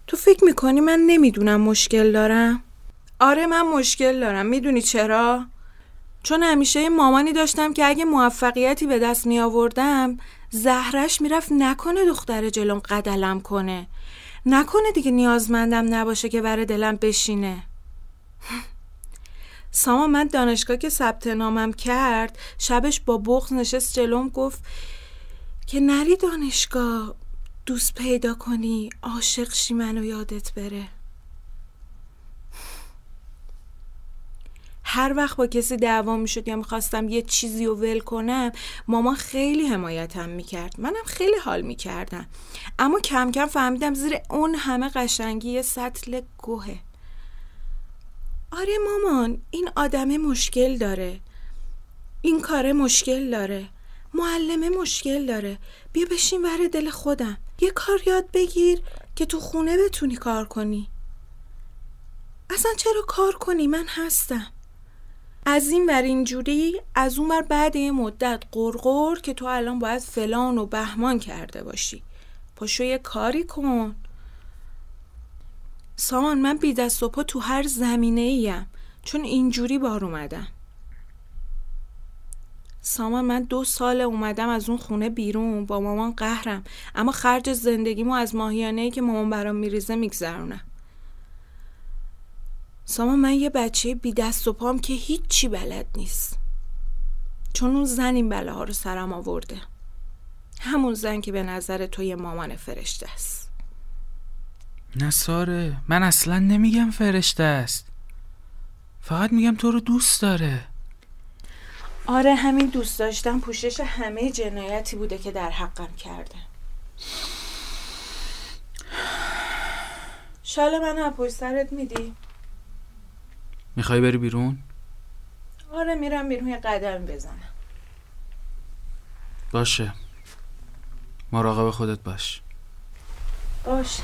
S9: تو فکر می‌کنی من نمی‌دونم مشکل دارم؟ آره من مشکل دارم. می‌دونی چرا؟ چون همیشه مامانی داشتم که اگه موفقیتی به دست می آوردم زهرش می‌رفت نکنه دختر جلوم قدلم کنه. نکنه دیگه نیازمندم نباشه که بره دلم بشینه. ساما من دانشگاه که ثبت نامم کرد شبش با بغض نشست جلوم گفت که نری دانشگاه دوست پیدا کنی عاشق شی منو یادت بره. هر وقت با کسی دعوا می‌شد یا می‌خواستم یه چیزی رو ول کنم مامان خیلی حمایتم می‌کرد. منم خیلی حال می‌کردم. اما کم کم فهمیدم زیر اون همه قشنگی یه سطل گوهه. آره مامان این آدمه مشکل داره. این کاره مشکل داره. معلمه مشکل داره. بیا بشین ور دل خودم. یه کار یاد بگیر که تو خونه بتونی کار کنی. اصلا چرا کار کنی؟ من هستم. از این ور اینجوری از اون ور بعد یه مدت قرقر که تو الان باید فلان و بهمان کرده باشی. پاشو یه کاری کن. سامان من بی دست و پا تو هر زمینه ایم چون اینجوری بار اومدم. سامان من دو سال اومدم از اون خونه بیرون. با مامان قهرم. اما خرج زندگیمو از ماهیانه ای که مامان برام میریزه میگذرونم. سامان من یه بچه بی دست و پام که هیچی بلد نیست. چون اون زن این بله ها رو سرم آورده. همون زن که به نظر تو یه مامان فرشته است.
S11: نه ساره من اصلا نمیگم فرشته است. فقط میگم تو رو دوست داره.
S9: آره همین دوست داشتم پوشش همه جنایتی بوده که در حقم کرده. شال من از سرت میدی؟
S11: می‌خوای بری بیرون؟
S9: آره میرم بیرون یه قدم بزنم.
S11: باشه. مراقب خودت باش.
S9: باشه.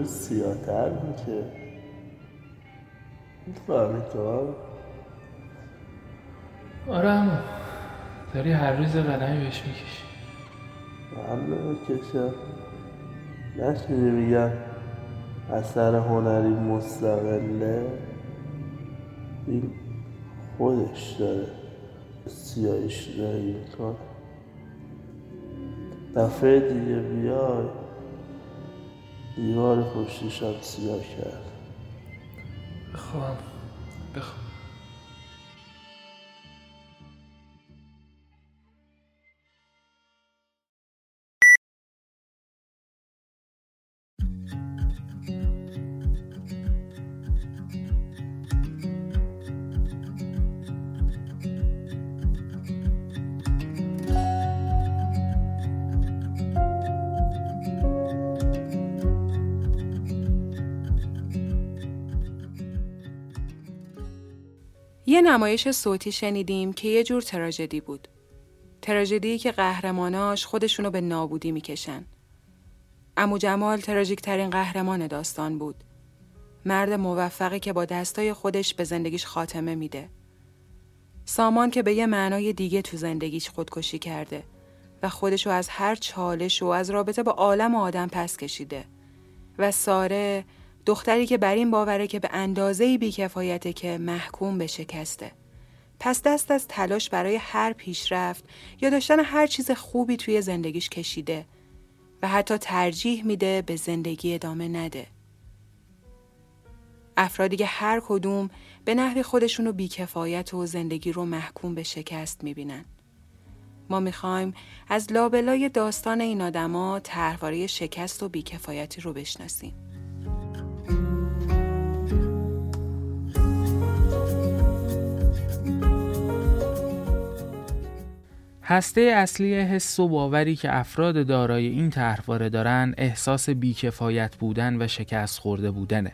S3: روز سیاتر میشه می‌فهمی تو
S4: آره همون داری هر روز قدمی بهش می‌کشی.
S3: من نمی‌کشم. نشنیدی میگم اثر هنری مستقله؟ این خودش داره. سیاهیش رایی می‌کنه دفعه دیگه بیای. دیوار پشتیشم سیاه کرد.
S4: بخوام بخوام
S1: نمایش صوتی شنیدیم که یه جور تراژدی بود. تراژدی که قهرماناش خودشونو به نابودی می‌کشن. امو جمال تراژیک ترین قهرمان داستان بود. مرد موفقی که با دستای خودش به زندگیش خاتمه میده. سامان که به یه معنای دیگه تو زندگیش خودکشی کرده و خودشو از هر چالش و از رابطه با عالم آدم پس کشیده. و ساره دختری که بر این باوره که به اندازه بیکفایته که محکوم به شکسته. پس دست از تلاش برای هر پیشرفت یا داشتن هر چیز خوبی توی زندگیش کشیده و حتی ترجیح میده به زندگی ادامه نده. افرادی که هر کدوم به نحوی خودشونو بیکفایت و زندگی رو محکوم به شکست می‌بینن. ما می‌خوایم از لابلای داستان این آدما طرحواره شکست و بیکفایتی رو بشناسیم.
S2: هسته اصلی حس و باوری که افراد دارای این طرحواره دارن احساس بیکفایت بودن و شکست خورده بودنه.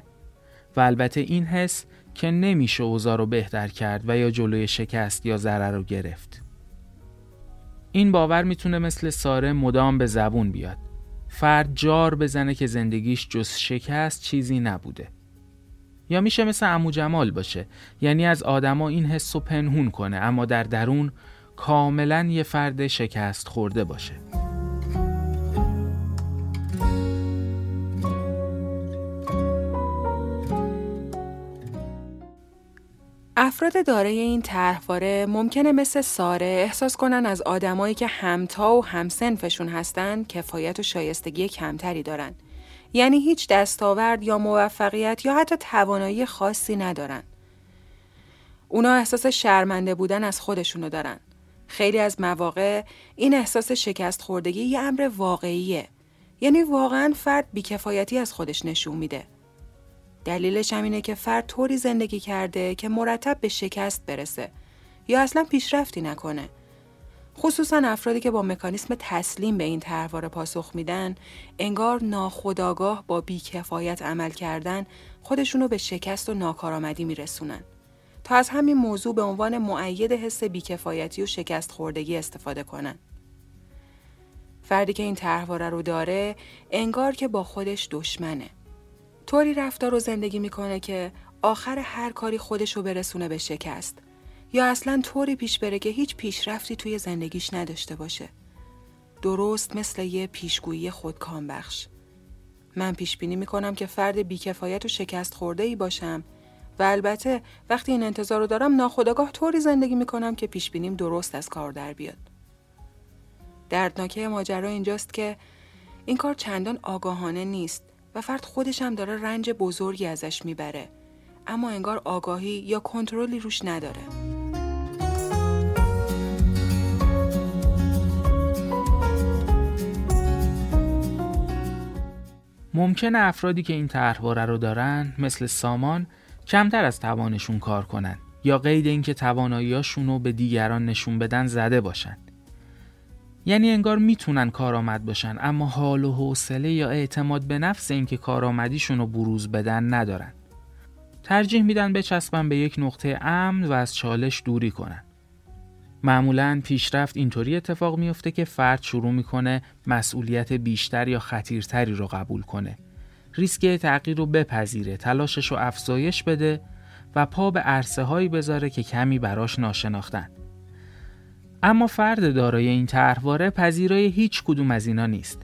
S2: و البته این حس که نمیشه اوضاع رو بهتر کرد و یا جلوی شکست یا ضرر رو گرفت. این باور می‌تونه مثل ساره مدام به زبون بیاد. فرد جار بزنه که زندگیش جز شکست چیزی نبوده. یا میشه مثل امو جمال باشه. یعنی از آدما این حس رو پنهون کنه اما در درون کاملا یه فرد شکست خورده باشه
S1: افراد دارای این طرحواره ممکنه مثل ساره احساس کنن از آدمایی که همتا و همسنفشون هستن کفایت و شایستگی کمتری دارن. یعنی هیچ دستاورد یا موفقیت یا حتی توانایی خاصی ندارن. اونا احساس شرمنده بودن از خودشونو دارن. خیلی از مواقع این احساس شکست خوردگی یه امر واقعیه. یعنی واقعا فرد بیکفایتی از خودش نشون میده. دلیلش هم اینه که فرد طوری زندگی کرده که مرتب به شکست برسه یا اصلا پیشرفتی نکنه. خصوصا افرادی که با مکانیسم تسلیم به این طرحواره پاسخ میدن انگار ناخداگاه با بیکفایت عمل کردن خودشونو به شکست و ناکارآمدی میرسونن. تا از همین موضوع به عنوان معید حس بیکفایتی و شکست خوردگی استفاده کنن. فردی که این طرحواره رو داره انگار که با خودش دشمنه. طوری رفتار رو زندگی می‌کنه که آخر هر کاری خودش رو برسونه به شکست یا اصلا طوری پیش بره که هیچ پیشرفتی توی زندگیش نداشته باشه. درست مثل یه پیشگویی خودکام بخش. من پیش بینی می‌کنم که فرد بیکفایت و شکست خورده ای باشم و البته وقتی این انتظار رو دارم ناخداگاه طوری زندگی می‌کنم که پیش بینیم درست از کار در بیاد. دردناکه ماجرا اینجاست که این کار چندان آگاهانه نیست و فرد خودش هم داره رنج بزرگی ازش می‌بره اما انگار آگاهی یا کنترلی روش نداره.
S2: ممکنه افرادی که این طرحواره رو دارن مثل سامان کمتر از توانشون کار کنن یا قید اینکه تواناییاشون رو به دیگران نشون بدن زده باشن. یعنی انگار می‌تونن کارآمد باشن اما حال و حوصله یا اعتماد به نفس اینکه کارآمدیشون رو بروز بدن ندارن. ترجیح میدن بچسبن به یک نقطه امن و از چالش دوری کنن. معمولا پیشرفت اینطوری اتفاق میفته که فرد شروع می‌کنه مسئولیت بیشتر یا خطیرتری رو قبول کنه. ریسک تغییر رو بپذیره، تلاشش رو افزایش بده و پا به عرصه هایی بذاره که کمی براش ناشناختن. اما فرد دارای این طرحواره پذیرای هیچ کدوم از اینا نیست.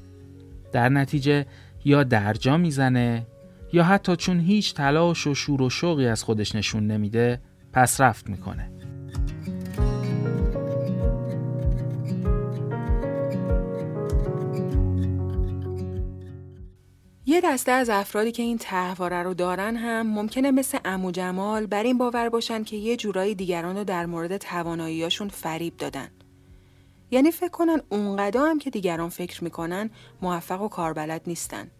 S2: در نتیجه یا درجا می‌زنه یا حتی چون هیچ تلاش و شور و شوقی از خودش نشون نمیده پس رفت می‌کنه.
S1: یه دسته از افرادی که این تحواره رو دارن هم ممکنه مثل امو جمال بر این باور باشن که یه جورایی دیگران رو در مورد تواناییاشون فریب دادن. یعنی فکر کنن اونقدر هم که دیگران فکر می‌کنن موفق و کاربلد نیستن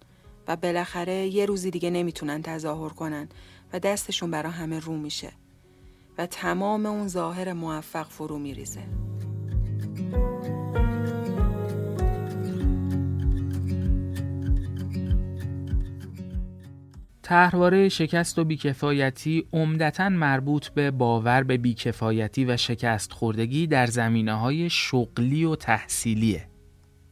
S1: و بالاخره یه روزی دیگه نمی‌تونن تظاهر کنن و دستشون برا همه رو میشه و تمام اون ظاهر موفق فرو میریزه.
S2: طرحواره شکست و بیکفایتی عمدتا مربوط به باور به بیکفایتی و شکست خوردگی در زمینه های شغلی و تحصیلیه.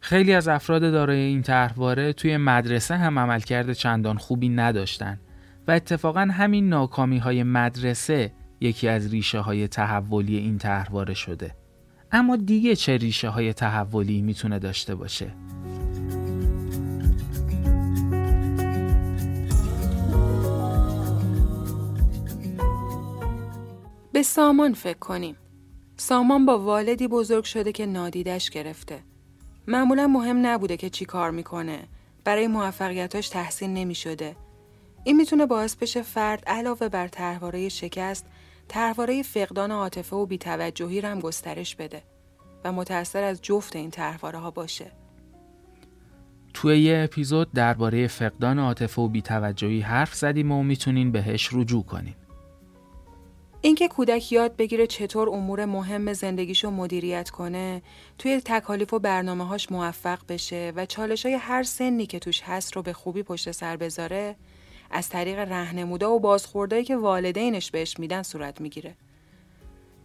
S2: خیلی از افراد دارای این طرحواره توی مدرسه هم عملکرد چندان خوبی نداشتن و اتفاقا همین ناکامی های مدرسه یکی از ریشه های تحولی این طرحواره شده. اما دیگه چه ریشه های تحولی می‌تونه داشته باشه؟
S1: به سامان فکر کنیم. سامان با والدی بزرگ شده که نادیدش گرفته. معمولا مهم نبوده که چی کار می‌کنه. برای موفقیتاش تحسین نمی شده. این می‌تونه باعث بشه فرد علاوه بر طرحواره شکست، طرحواره فقدان عاطفه و بیتوجهی هم گسترش بده و متأثر از جفت این طرحواره ها باشه.
S2: توی یه اپیزود درباره فقدان عاطفه و بیتوجهی حرف زدیم و می‌تونین بهش رجوع کنین.
S1: اینکه کودک یاد بگیره چطور امور مهم زندگیشو مدیریت کنه، توی تکالیف و برنامه هاش موفق بشه و چالش های هر سنی که توش هست رو به خوبی پشت سر بذاره، از طریق رهنمودا و بازخوردهایی که والدینش بهش میدن صورت می‌گیره.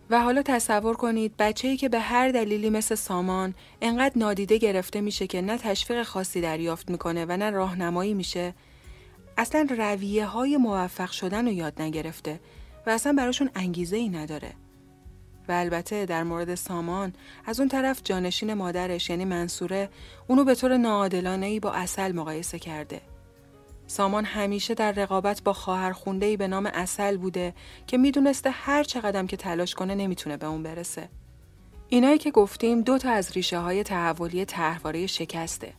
S1: و حالا تصور کنید بچه‌ای که به هر دلیلی مثل سامان انقدر نادیده گرفته میشه که نه تشویق خاصی دریافت می‌کنه و نه راهنمایی میشه اصلا رویه های موفق شدن رو یاد نگرفته و اصلا براشون انگیزه ای نداره. و البته در مورد سامان از اون طرف جانشین مادرش یعنی منصوره اونو به طور ناعادلانه ای با اصل مقایسه کرده. سامان همیشه در رقابت با خواهر خونده ای به نام اصل بوده که می‌دونسته هر چقدر که تلاش کنه نمی‌تونه به اون برسه. اینایی که گفتیم دو تا از ریشه های تحولی طرحواره شکسته.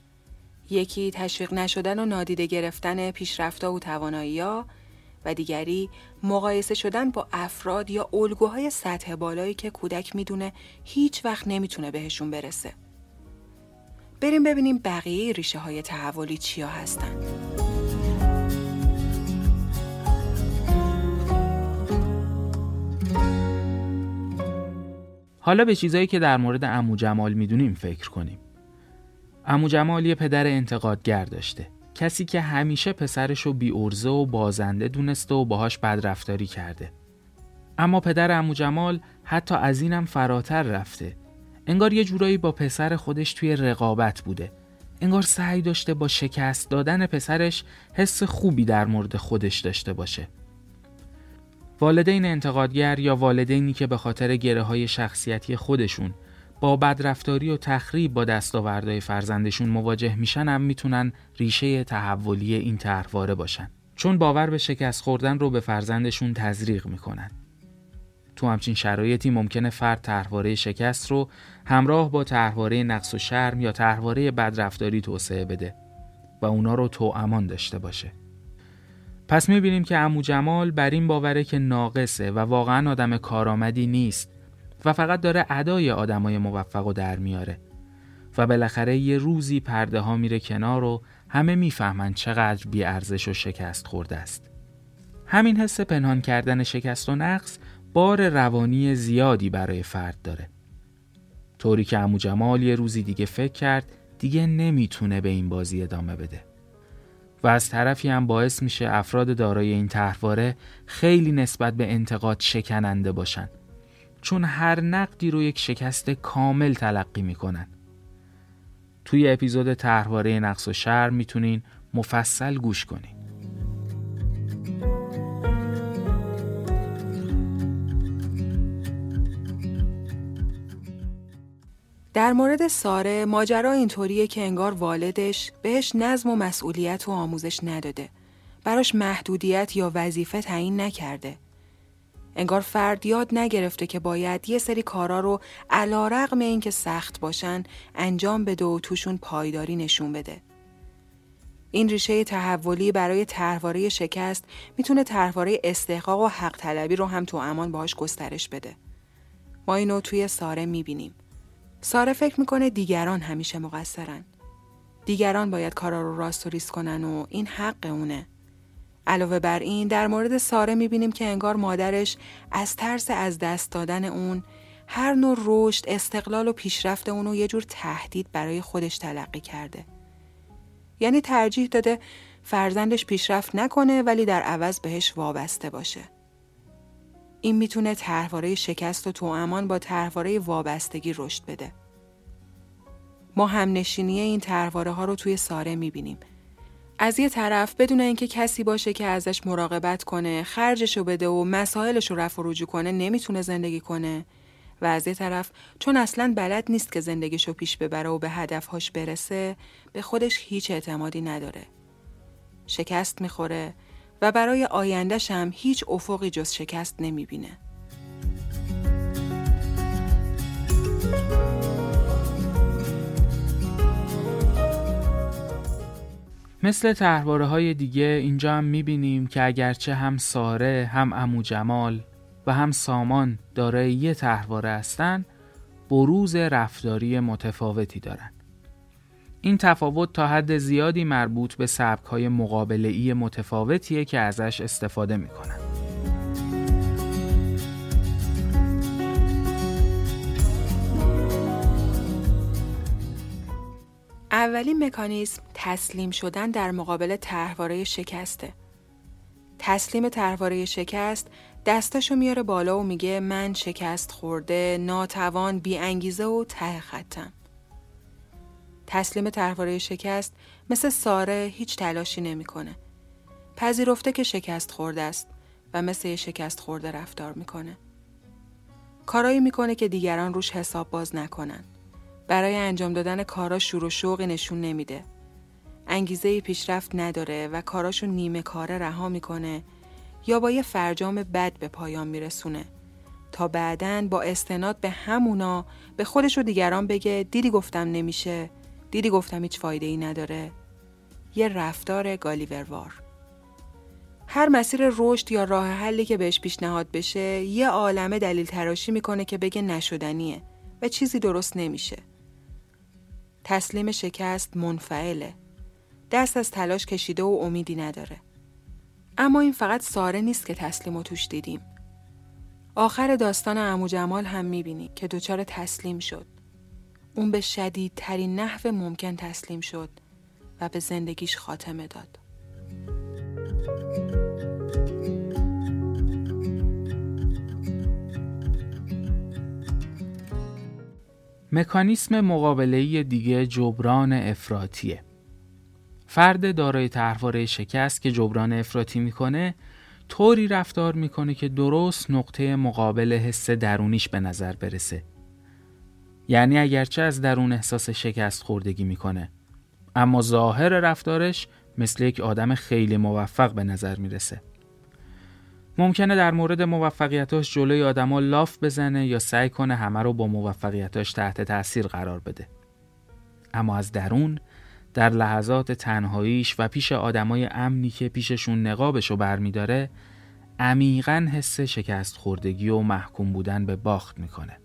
S1: یکی تشویق نشدن و نادیده گرفتن پیشرفتا و توانایی و دیگری مقایسه شدن با افراد یا الگوهای سطح بالایی که کودک می‌دونه هیچ وقت نمی‌تونه بهشون برسه. بریم ببینیم بقیه ریشه های تحولی چیا هستن.
S2: حالا به چیزایی که در مورد امو جمال می‌دونیم فکر کنیم. امو جمال یه پدر انتقادگر داشته. کسی که همیشه پسرش رو بی ارزه و بازنده دونسته و باهاش بدرفتاری کرده. اما پدر امو جمال حتی از اینم فراتر رفته. انگار یه جورایی با پسر خودش توی رقابت بوده. انگار سعی داشته با شکست دادن پسرش حس خوبی در مورد خودش داشته باشه. والدین انتقادگر یا والدینی که به خاطر گره های شخصیتی خودشون با بدرفتاری و تخریب با دستاوردهای فرزندشون مواجه میشن هم می‌تونن ریشه تحولی این طرحواره باشن. چون باور به شکست خوردن رو به فرزندشون تزریق می‌کنن. تو همچین شرایطی ممکنه فرد طرحواره شکست رو همراه با طرحواره نقص و شرم یا طرحواره بدرفتاری توسعه بده و اونا رو تو امان داشته باشه. پس می‌بینیم که امو جمال بر این باوره که ناقصه و واقعا آدم کارآمدی نیست. و فقط داره ادای آدمای موفق و در میاره و بالاخره یه روزی پرده ها میره کنار و همه می‌فهمن چقدر بی ارزش و شکست خورده است. همین حس پنهان کردن شکست و نقص بار روانی زیادی برای فرد داره. طوری که امو جمال یه روزی دیگه فکر کرد دیگه نمی‌تونه به این بازی ادامه بده. و از طرفی هم باعث میشه افراد دارای این طرحواره خیلی نسبت به انتقاد شکننده باشن چون هر نقدی رو یک شکست کامل تلقی می‌کنن توی اپیزود طرحواره نقص و شر می‌تونین مفصل گوش کنین
S1: در مورد ساره ماجرا اینطوریه که انگار والدش بهش نظم و مسئولیت و آموزش نداده. براش محدودیت یا وظیفه تعیین نکرده. انگار فرد یاد نگرفته که باید یه سری کارا رو علا رقم این که سخت باشن انجام بده و توشون پایداری نشون بده. این ریشه تحولی برای طرحواره شکست می‌تونه طرحواره استحقاق و حق طلبی رو هم تو امان باهاش گسترش بده. ما اینو توی ساره می‌بینیم. ساره فکر می‌کنه دیگران همیشه مقصرن. دیگران باید کارا رو راست و ریس کنن و این حق اونه. علاوه بر این در مورد ساره می‌بینیم که انگار مادرش از ترس از دست دادن اون هر نوع رشد، استقلال و پیشرفت اونو یه جور تهدید برای خودش تلقی کرده. یعنی ترجیح داده فرزندش پیشرفت نکنه ولی در عوض بهش وابسته باشه. این می‌تونه طرحواره شکست و تو امان با طرحواره وابستگی رشد بده. ما هم نشینی این طرحواره ها رو توی ساره می‌بینیم. از یه طرف بدون اینکه کسی باشه که ازش مراقبت کنه، خرجشو بده و مسائلش رو رفع و رجوع کنه نمی‌تونه زندگی کنه و از یه طرف چون اصلا بلد نیست که زندگیشو پیش ببره و به هدفهاش برسه به خودش هیچ اعتمادی نداره. شکست می‌خوره و برای آیندهش هم هیچ افقی جز شکست نمی‌بینه.
S2: مثل تحواره های دیگه اینجا هم می‌بینیم که اگرچه هم ساره هم امو جمال و هم سامان دارای یه تحواره هستن بروز رفتاری متفاوتی دارن. این تفاوت تا حد زیادی مربوط به سبک های مقابله ای متفاوتیه که ازش استفاده می‌کنن.
S1: اولین مکانیزم تسلیم شدن در مقابل طرحواره شکسته. تسلیم طرحواره شکست دستاشو میاره بالا و میگه من شکست خورده، ناتوان، بی انگیزه و ته خطم. تسلیم طرحواره شکست مثل ساره هیچ تلاشی نمی‌کنه. پذیرفته که شکست خورده است و مثل شکست خورده رفتار می‌کنه. کارایی می‌کنه که دیگران روش حساب باز نکنن. برای انجام دادن کارا شور و شوقی نشون نمیده. انگیزه پیشرفت نداره و کاراشو نیمه کاره رها می‌کنه یا با یه فرجام بد به پایان میرسونه. تا بعدن با استناد به همونا به خودش و دیگران بگه دیدی گفتم نمیشه دیدی گفتم هیچ فایده ای نداره. یه رفتار گالیوروار. هر مسیر رشد یا راه حلی که بهش پیشنهاد بشه یه عالمه دلیل تراشی می‌کنه که بگه نشدنیه و چیزی درست نمیشه. تسلیم شکست منفعله. دست از تلاش کشیده و امیدی نداره. اما این فقط ساره نیست که تسلیم و توش دیدیم. آخر داستان امو جمال هم می‌بینی که دچار تسلیم شد. اون به شدیدترین نحو ممکن تسلیم شد و به زندگیش خاتمه داد.
S2: مکانیسم مقابله دیگه جبران افراتیه. فرد دارای طرحواره شکست که جبران افراطی می‌کنه طوری رفتار می‌کنه که درست نقطه مقابل حس درونیش به نظر برسه. یعنی اگرچه از درون احساس شکست خوردگی می‌کنه اما ظاهر رفتارش مثل یک آدم خیلی موفق به نظر می‌رسه. ممکنه در مورد موفقیتاش جلوی آدما لاف بزنه یا سعی کنه همه رو با موفقیتاش تحت تاثیر قرار بده. اما از درون در لحظات تنهاییش و پیش آدمای امنی که پیششون نقابشو برمیداره عمیقا حس شکست خوردگی و محکوم بودن به باخت می‌کنه.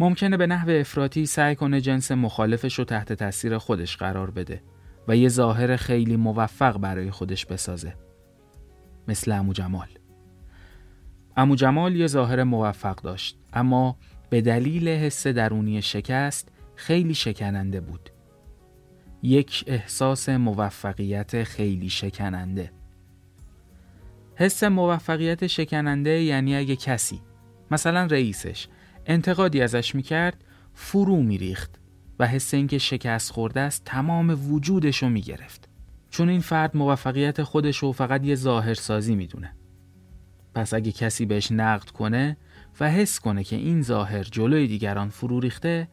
S2: ممکنه به نحو افراطی سعی کنه جنس مخالفش رو تحت تاثیر خودش قرار بده و یه ظاهر خیلی موفق برای خودش بسازه. مثل امو جمال. امو جمال یه ظاهر موفق داشت اما به دلیل حس درونی شکست خیلی شکننده بود. یک احساس موفقیت خیلی شکننده. حس موفقیت شکننده یعنی اگه کسی مثلا رئیسش انتقادی ازش می‌کرد فرو میریخت و حس اینکه شکست خورده است تمام وجودش رو می‌گرفت چون این فرد موفقیت خودش رو فقط یه ظاهرسازی می‌دونه پس اگه کسی بهش نقد کنه و حس کنه که این ظاهر جلوی دیگران فرو ریخته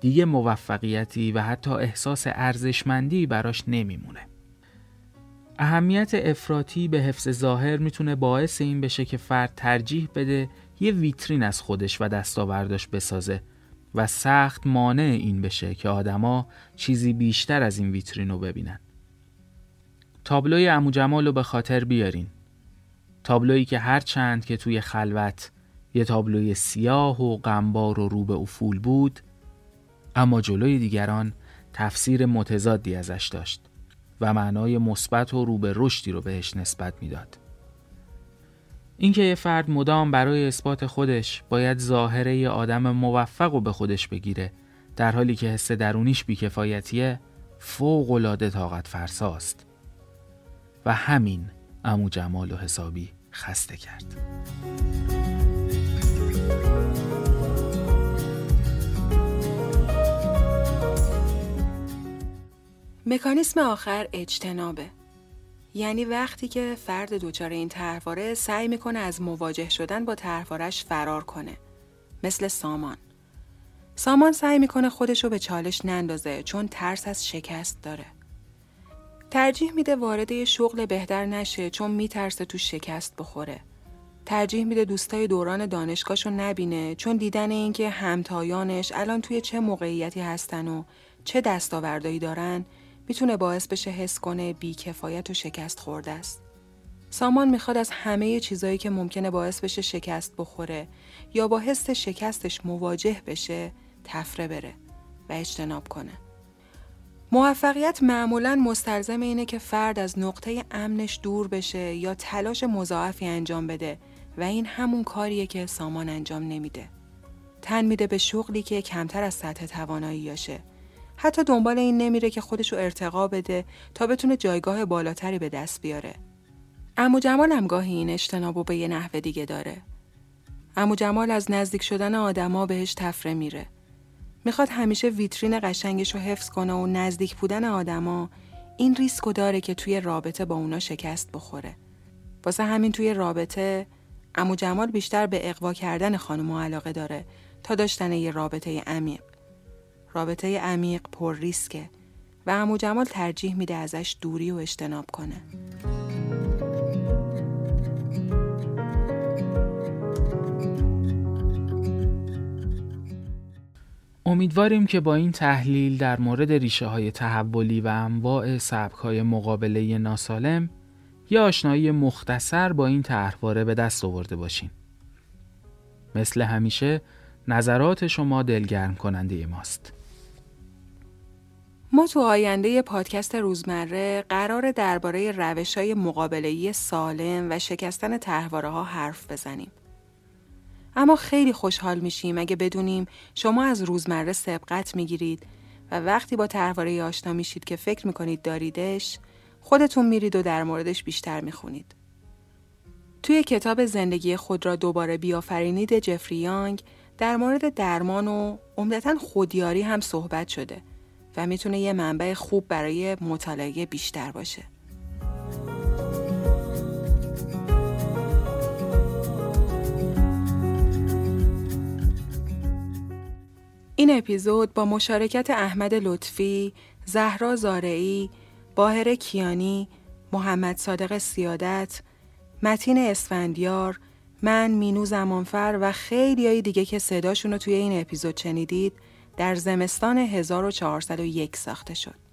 S2: دیگه موفقیتی و حتی احساس ارزشمندی براش نمیمونه. اهمیت افراطی به حفظ ظاهر می‌تونه باعث این بشه که فرد ترجیح بده یه ویترین از خودش و دستاورداش بسازه و سخت مانع این بشه که آدما چیزی بیشتر از این ویترین رو ببینن. تابلوی امو جمال رو به خاطر بیارین تابلویی که هر چند که توی خلوت یه تابلوی سیاه و غمبار و رو به افول بود اما جلوی دیگران تفسیر متضادی ازش داشت و معنای مثبت و رو به رشدی رو بهش نسبت می‌داد. اینکه یه فرد مدام برای اثبات خودش باید ظاهره یه آدم موفق رو به خودش بگیره در حالی که حس درونیش بیکفایتیه فوق العاده طاقت فرساست و همین امو جمال و حسابی خسته کرد.
S1: مکانیسم آخر اجتنابه. یعنی وقتی که فرد دچار این طرحواره سعی می‌کنه از مواجه شدن با طرحوارش فرار کنه. مثل سامان. سامان سعی می‌کنه خودشو به چالش نندازه چون ترس از شکست داره. ترجیح میده وارد یه شغل بهتر نشه چون میترسه تو شکست بخوره ترجیح میده دوستای دوران دانشگاهشو نبینه چون دیدن اینکه همتایانش الان توی چه موقعیتی هستن و چه دستاوردهایی دارن می‌تونه باعث بشه حس کنه بیکفایت و شکست خورده است. سامان می‌خواد از همه چیزایی که ممکنه باعث بشه شکست بخوره یا با حس شکستش مواجه بشه تفره بره و اجتناب کنه. موفقیت معمولا مستلزم اینه که فرد از نقطه امنش دور بشه یا تلاش مضاعفی انجام بده و این همون کاریه که سامان انجام نمیده. تن میده به شغلی که کمتر از سطح تواناییاشه حتی دنبال این نمیره که خودشو ارتقا بده تا بتونه جایگاه بالاتری به دست بیاره. امو جمال هم گاهی این اجتنابو به یه نحوه دیگه داره. امو جمال از نزدیک شدن آدما بهش تفره میره. می‌خواد همیشه ویترین قشنگش رو حفظ کنه و نزدیک بودن آدما این ریسکو داره که توی رابطه با اونا شکست بخوره. واسه همین توی رابطه امو جمال بیشتر به اقوا کردن خانم علاقه داره تا داشتن یه رابطه عمیق. رابطه عمیق پر ریسکه و امو جمال ترجیح میده ازش دوری و اجتناب کنه.
S2: امیدواریم که با این تحلیل در مورد ریشه های تحولی و انواع سبک های مقابله ناسالم یا آشنایی مختصر با این طرحواره به دست آورده باشیم. مثل همیشه نظرات شما دلگرم کننده ماست.
S1: ما تو آینده پادکست روزمره قرار درباره روش های مقابله‌ای سالم و شکستن تحواره ها حرف بزنیم. اما خیلی خوشحال میشیم اگه بدونیم شما از روزمره سبقت می‌گیرید و وقتی با تحواره آشنا میشید که فکر می‌کنید داریدش خودتون میرید و در موردش بیشتر می‌خونید. توی کتاب زندگی خود را دوباره بیافرینید جفری یانگ در مورد درمان و عمدتا خودیاری هم صحبت شده و می‌تونه یه منبع خوب برای مطالعه بیشتر باشه. این اپیزود با مشارکت احمد لطفی، زهرا زارعی، باهر کیانی، محمد صادق سیادت، متین اسفندیار، من مینو زمانفر و خیلی های دیگه که صداشون رو توی این اپیزود شنیدید در زمستان 1401 ساخته شد.